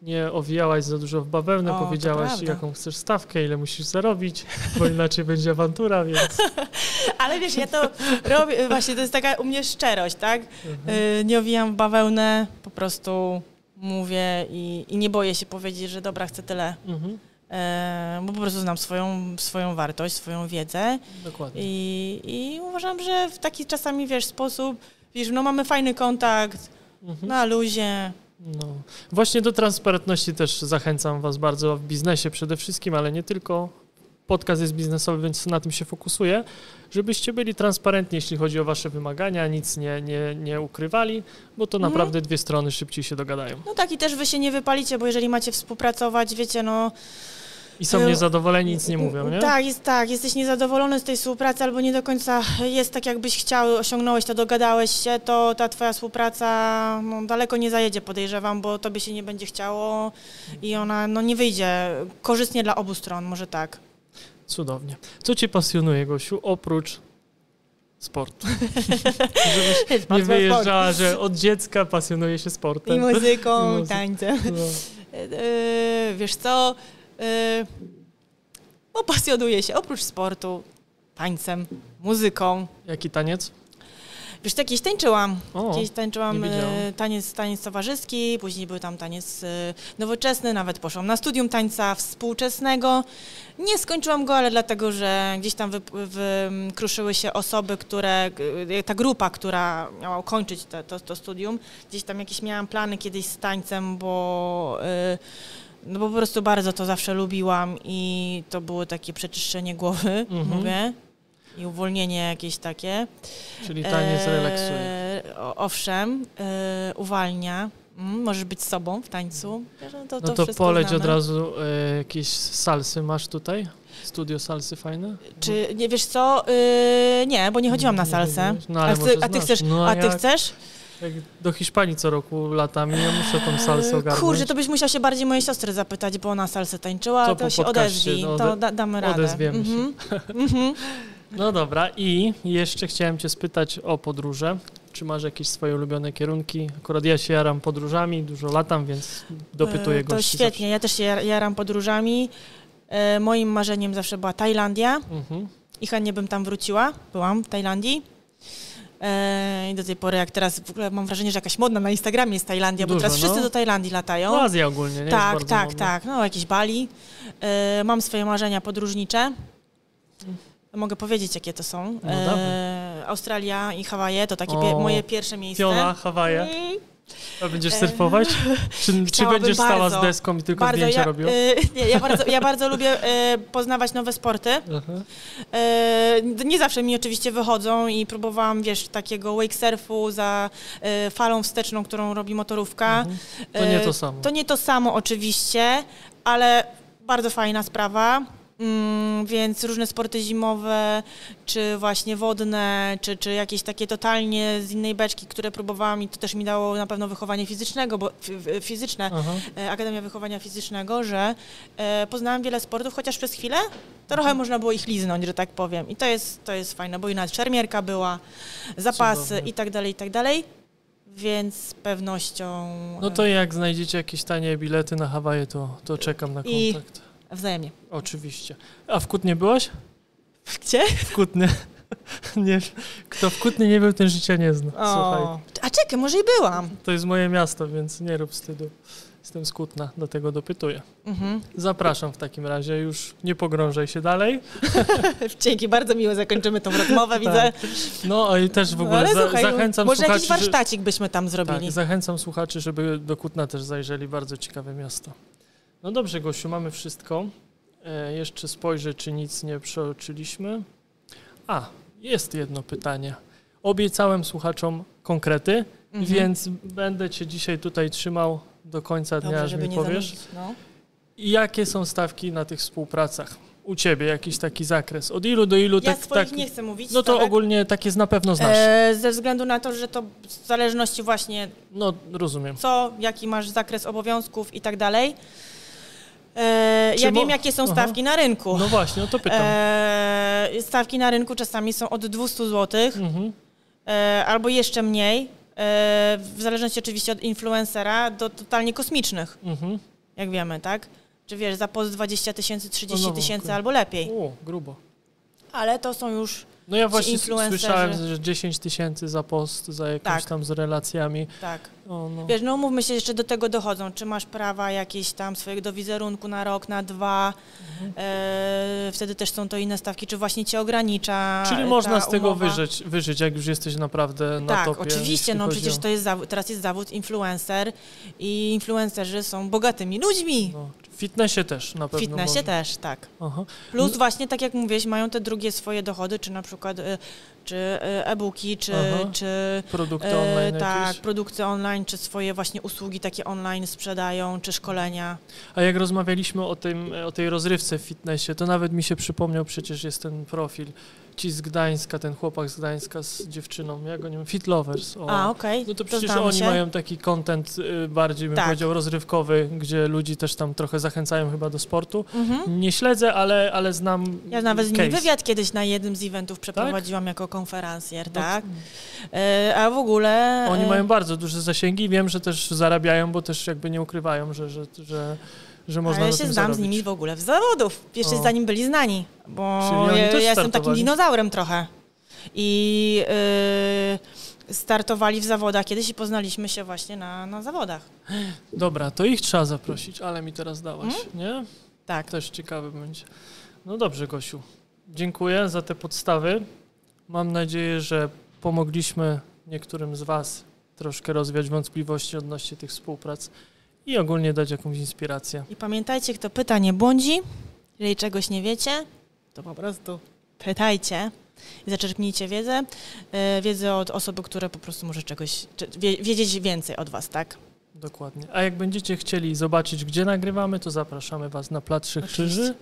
Nie owijałaś za dużo w bawełnę, O, powiedziałaś, jaką chcesz stawkę, ile musisz zarobić, bo inaczej będzie awantura, więc. Ale wiesz, ja to robię, właśnie to jest taka u mnie szczerość, tak? Mhm. Y, nie owijam w bawełnę, po prostu mówię i, i nie boję się powiedzieć, że dobra, chcę tyle, Mhm. e, bo po prostu znam swoją, swoją wartość, swoją wiedzę Dokładnie. i, i uważam, że w taki czasami, wiesz, sposób, wiesz, no mamy fajny kontakt, Mhm. na luzie, No. Właśnie do transparentności też zachęcam Was bardzo w biznesie przede wszystkim, ale nie tylko. Podcast jest biznesowy, więc na tym się fokusuję, żebyście byli transparentni, jeśli chodzi o Wasze wymagania, nic nie, nie, nie ukrywali, bo to Mhm. naprawdę dwie strony szybciej się dogadają. no tak i też wy się nie wypalicie, bo jeżeli macie współpracować, wiecie, no I są E, niezadowoleni, nic nie mówią, nie? Tak, jest tak. Jesteś niezadowolony z tej współpracy albo nie do końca jest tak, jakbyś chciał, osiągnąłeś to, dogadałeś się, to ta twoja współpraca no, daleko nie zajedzie, podejrzewam, bo tobie się nie będzie chciało i ona no, nie wyjdzie korzystnie dla obu stron, może tak. Cudownie. Co Cię pasjonuje, Gosiu, oprócz sportu? Żebyś nie wyjeżdżała, że od dziecka pasjonuje się sportem. I muzyką, I tańcem. No. Yy, wiesz co, yy, no, pasjonuję się oprócz sportu, tańcem, muzyką. Jaki taniec? Wiesz, co, kiedyś tańczyłam. O, Kiedyś tańczyłam e, taniec, taniec towarzyski, później był tam taniec e, nowoczesny, nawet poszłam na studium tańca współczesnego. Nie skończyłam go, ale dlatego, że gdzieś tam wy, wykruszyły się osoby, które, ta grupa, która miała ukończyć te, to, to studium. Gdzieś tam jakieś miałam plany kiedyś z tańcem, bo... e, no bo po prostu bardzo to zawsze lubiłam i to było takie przeczyszczenie głowy, Mhm. mówię, i uwolnienie jakieś takie. Czyli taniec E, relaksuje. o- Owszem, e, uwalnia. Mm, możesz być sobą w tańcu. No to, No to wszystko poleć znamy. od razu e, jakieś salsy masz tutaj? Studio salsy fajne? Czy nie wiesz co? Y, nie, bo nie chodziłam na salsę. No, ale a, ty, a ty chcesz? No, a a ty chcesz? Jak do Hiszpanii co roku latam i ja muszę tą salsę Y, ogarnąć. Kurczę, to byś musiał się bardziej mojej siostry zapytać, bo ona salsę tańczyła, To to, się odezwij, no, to da, damy radę. odezwiemy się. Mhm. Mhm. No dobra, i jeszcze chciałem Cię spytać o podróże. Czy masz jakieś swoje ulubione kierunki? Akurat ja się jaram podróżami, dużo latam, więc dopytuję E, To gości świetnie, ja też się jar- jaram podróżami. E, Moim marzeniem zawsze była Tajlandia. zawsze. Mhm. i chętnie bym tam wróciła. Byłam w Tajlandii. E, I do tej pory, jak teraz w ogóle mam wrażenie, że jakaś modna na Instagramie jest Tajlandia, bo Dużo, teraz wszyscy no. do Tajlandii latają. No Azja ogólnie, nie? tak, tak, modna. tak. No, jakieś Bali. E, mam swoje marzenia podróżnicze. Mogę powiedzieć, jakie to są. No e, Australia i Hawaje to takie O, moje pierwsze miejsce. Fiona, Hawaje. Mm, A będziesz surfować? Czy, czy będziesz stała bardzo. z deską i tylko bardzo, zdjęcia ja, robiła? e, nie, ja, bardzo, ja bardzo lubię e, poznawać nowe sporty. E, nie zawsze mi oczywiście wychodzą i próbowałam, wiesz, takiego wake surfu za falą wsteczną, którą robi motorówka. Mhm. To nie to samo. To nie to samo oczywiście, ale bardzo fajna sprawa. Mm, więc różne sporty zimowe, czy właśnie wodne, czy, czy jakieś takie totalnie z innej beczki, które próbowałam i to też mi dało na pewno wychowanie fizycznego, bo fizyczne, Aha. e, Akademia Wychowania Fizycznego, że e, poznałam wiele sportów, chociaż przez chwilę trochę można było ich liznąć, że tak powiem. I to jest, to jest fajne, bo i nawet szermierka była, zapasy Cudownie. i tak dalej, i tak dalej. Więc z pewnością No to jak znajdziecie jakieś tanie bilety na Hawaje, to, to czekam na kontakt. Wzajemnie. Oczywiście. A w Kutnie byłaś? Gdzie? W Kutnie. nie, kto w Kutnie nie był, ten życia nie zna. Słuchaj. A czekaj, może i byłam. To jest moje miasto, więc nie rób wstydu. Jestem z Kutna, dlatego dopytuję. Mhm. Zapraszam w takim razie, już nie pogrążaj się dalej. Dzięki, bardzo miło zakończymy tą rozmowę, widzę. No i też w ogóle Ale za, słuchaj, zachęcam może jakiś słuchaczy, że- warsztacik byśmy tam zrobili. Tak, zachęcam słuchaczy, żeby do Kutna też zajrzeli. Bardzo ciekawe miasto. No dobrze, Gosiu, mamy wszystko. E, jeszcze spojrzę, czy nic nie przeoczyliśmy. A, jest jedno pytanie. Obiecałem słuchaczom konkrety, Mhm. więc będę Cię dzisiaj tutaj trzymał do końca dnia, Dobrze, aż żeby mi nie powiesz. zanudzić. No. I jakie są stawki na tych współpracach? U Ciebie jakiś taki zakres? Od ilu do ilu? Ja tak, swoich tak, nie chcę mówić. no to stawek. ogólnie takie na pewno znasz. E, ze względu na to, że to w zależności właśnie No, rozumiem. co, jaki masz zakres obowiązków i tak dalej. E, ja wiem, jakie są Aha. stawki na rynku. No właśnie, o to pytam. E, stawki na rynku czasami są od 200 zł Mhm. e, albo jeszcze mniej, e, w zależności oczywiście od influencera, do totalnie kosmicznych, Mhm. jak wiemy, tak? Czy wiesz, za post 20 tysięcy, 30 No, no, tysięcy okej. albo lepiej. O, grubo. Ale to są już, No ja właśnie słyszałem, że 10 tysięcy za post, za jakąś Tak. tam z relacjami. tak. O, no. Wiesz, no mówmy się, jeszcze do tego dochodzą. Czy masz prawa jakieś tam swojego wizerunku na rok, na dwa, Mhm. e, wtedy też są to inne stawki, czy właśnie cię ogranicza Czyli można z tego umowa? wyżyć, wyżyć, jak już jesteś naprawdę na tak, topie. oczywiście, jeśli no przecież to jest zawód, teraz jest zawód influencer i influencerzy są bogatymi ludźmi. No, w fitnessie też na w pewno. fitnessie można. też, tak. Aha. Plus No- właśnie, tak jak mówiłeś, mają te drugie swoje dochody, czy na przykład e, czy e, e-booki, czy, Aha. czy Produkty e, online tak, jakieś. produkty online, czy swoje właśnie usługi takie online sprzedają, czy szkolenia. A jak rozmawialiśmy o, tym, o tej rozrywce w fitnessie, to nawet mi się przypomniał, przecież jest ten profil. Ci z Gdańska, ten chłopak z Gdańska z dziewczyną, jak oni Fit Lovers. O. A, okej. No to przecież oni się. mają taki content y, bardziej, bym Tak. powiedział, rozrywkowy, gdzie ludzi też tam trochę zachęcają chyba do sportu. Mhm. Nie śledzę, ale, ale znam Ja nawet z case. wywiad kiedyś na jednym z eventów przeprowadziłam jako konferencjer, No, tak? E, a w ogóle... Oni mają bardzo duże zasięgi. Wiem, że też zarabiają, bo też jakby nie ukrywają, że, że, że, że można Ale ja się znam zarobić. z nimi w ogóle w zawodów, jeszcze O. zanim byli znani, bo ja, ja jestem takim dinozaurem trochę. I y, startowali w zawodach kiedyś i poznaliśmy się właśnie na, na zawodach. Dobra, to ich trzeba zaprosić, ale mi teraz dałaś, nie? Tak. Też ciekawy będzie. No dobrze, Gosiu. Dziękuję za te podstawy. Mam nadzieję, że pomogliśmy niektórym z Was troszkę rozwiać wątpliwości odnośnie tych współprac i ogólnie dać jakąś inspirację. I pamiętajcie, kto pyta, nie błądzi. Jeżeli czegoś nie wiecie, to po prostu pytajcie i zaczerpnijcie wiedzę. E, wiedzę od osoby, która po prostu może czegoś, wiedzieć więcej od Was, tak? Dokładnie. A jak będziecie chcieli zobaczyć, gdzie nagrywamy, to zapraszamy Was na Plac Trzech. Krzyży,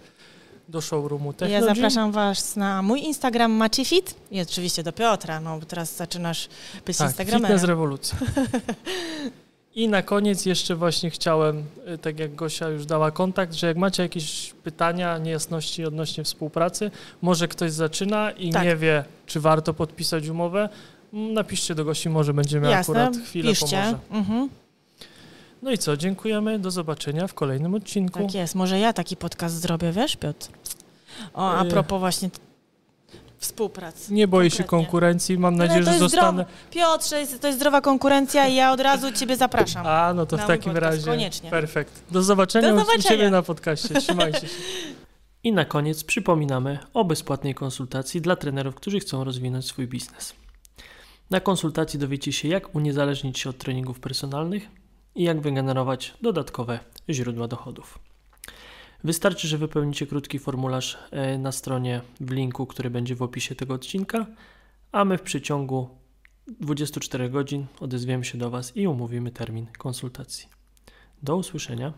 do showroomu Ja Technogym. zapraszam Was na mój Instagram MachiFit i oczywiście do Piotra, no bo teraz zaczynasz być Tak, Instagramerem. Fitness Rewolucja. I na koniec jeszcze właśnie chciałem, y, tak jak Gosia już dała kontakt, że jak macie jakieś pytania, niejasności odnośnie współpracy, może ktoś zaczyna i Tak. nie wie, czy warto podpisać umowę, m, napiszcie do Gosi, może będziemy Jasne, akurat chwilę piszcie. pomoże. Mhm, No i co, dziękujemy, do zobaczenia w kolejnym odcinku. tak jest, może ja taki podcast zrobię, wiesz Piotr? O, a Y. propos właśnie współpracy. Nie boję się Konkretnie. konkurencji, mam Ale nadzieję, że zostanę... Piotrze, jest- to jest zdrowa konkurencja i ja od razu Ciebie zapraszam. A, no to w takim podcast, razie koniecznie. perfekt. Do zobaczenia, Do u- u zobaczenia. Ciebie na podcaście. Trzymajcie się. I na koniec przypominamy o bezpłatnej konsultacji dla trenerów, którzy chcą rozwinąć swój biznes. Na konsultacji dowiecie się, jak uniezależnić się od treningów personalnych i jak wygenerować dodatkowe źródła dochodów. Wystarczy, że wypełnicie krótki formularz e, na stronie w linku, który będzie w opisie tego odcinka, a my w przeciągu 24 godzin odezwiemy się do Was i umówimy termin konsultacji. Do usłyszenia.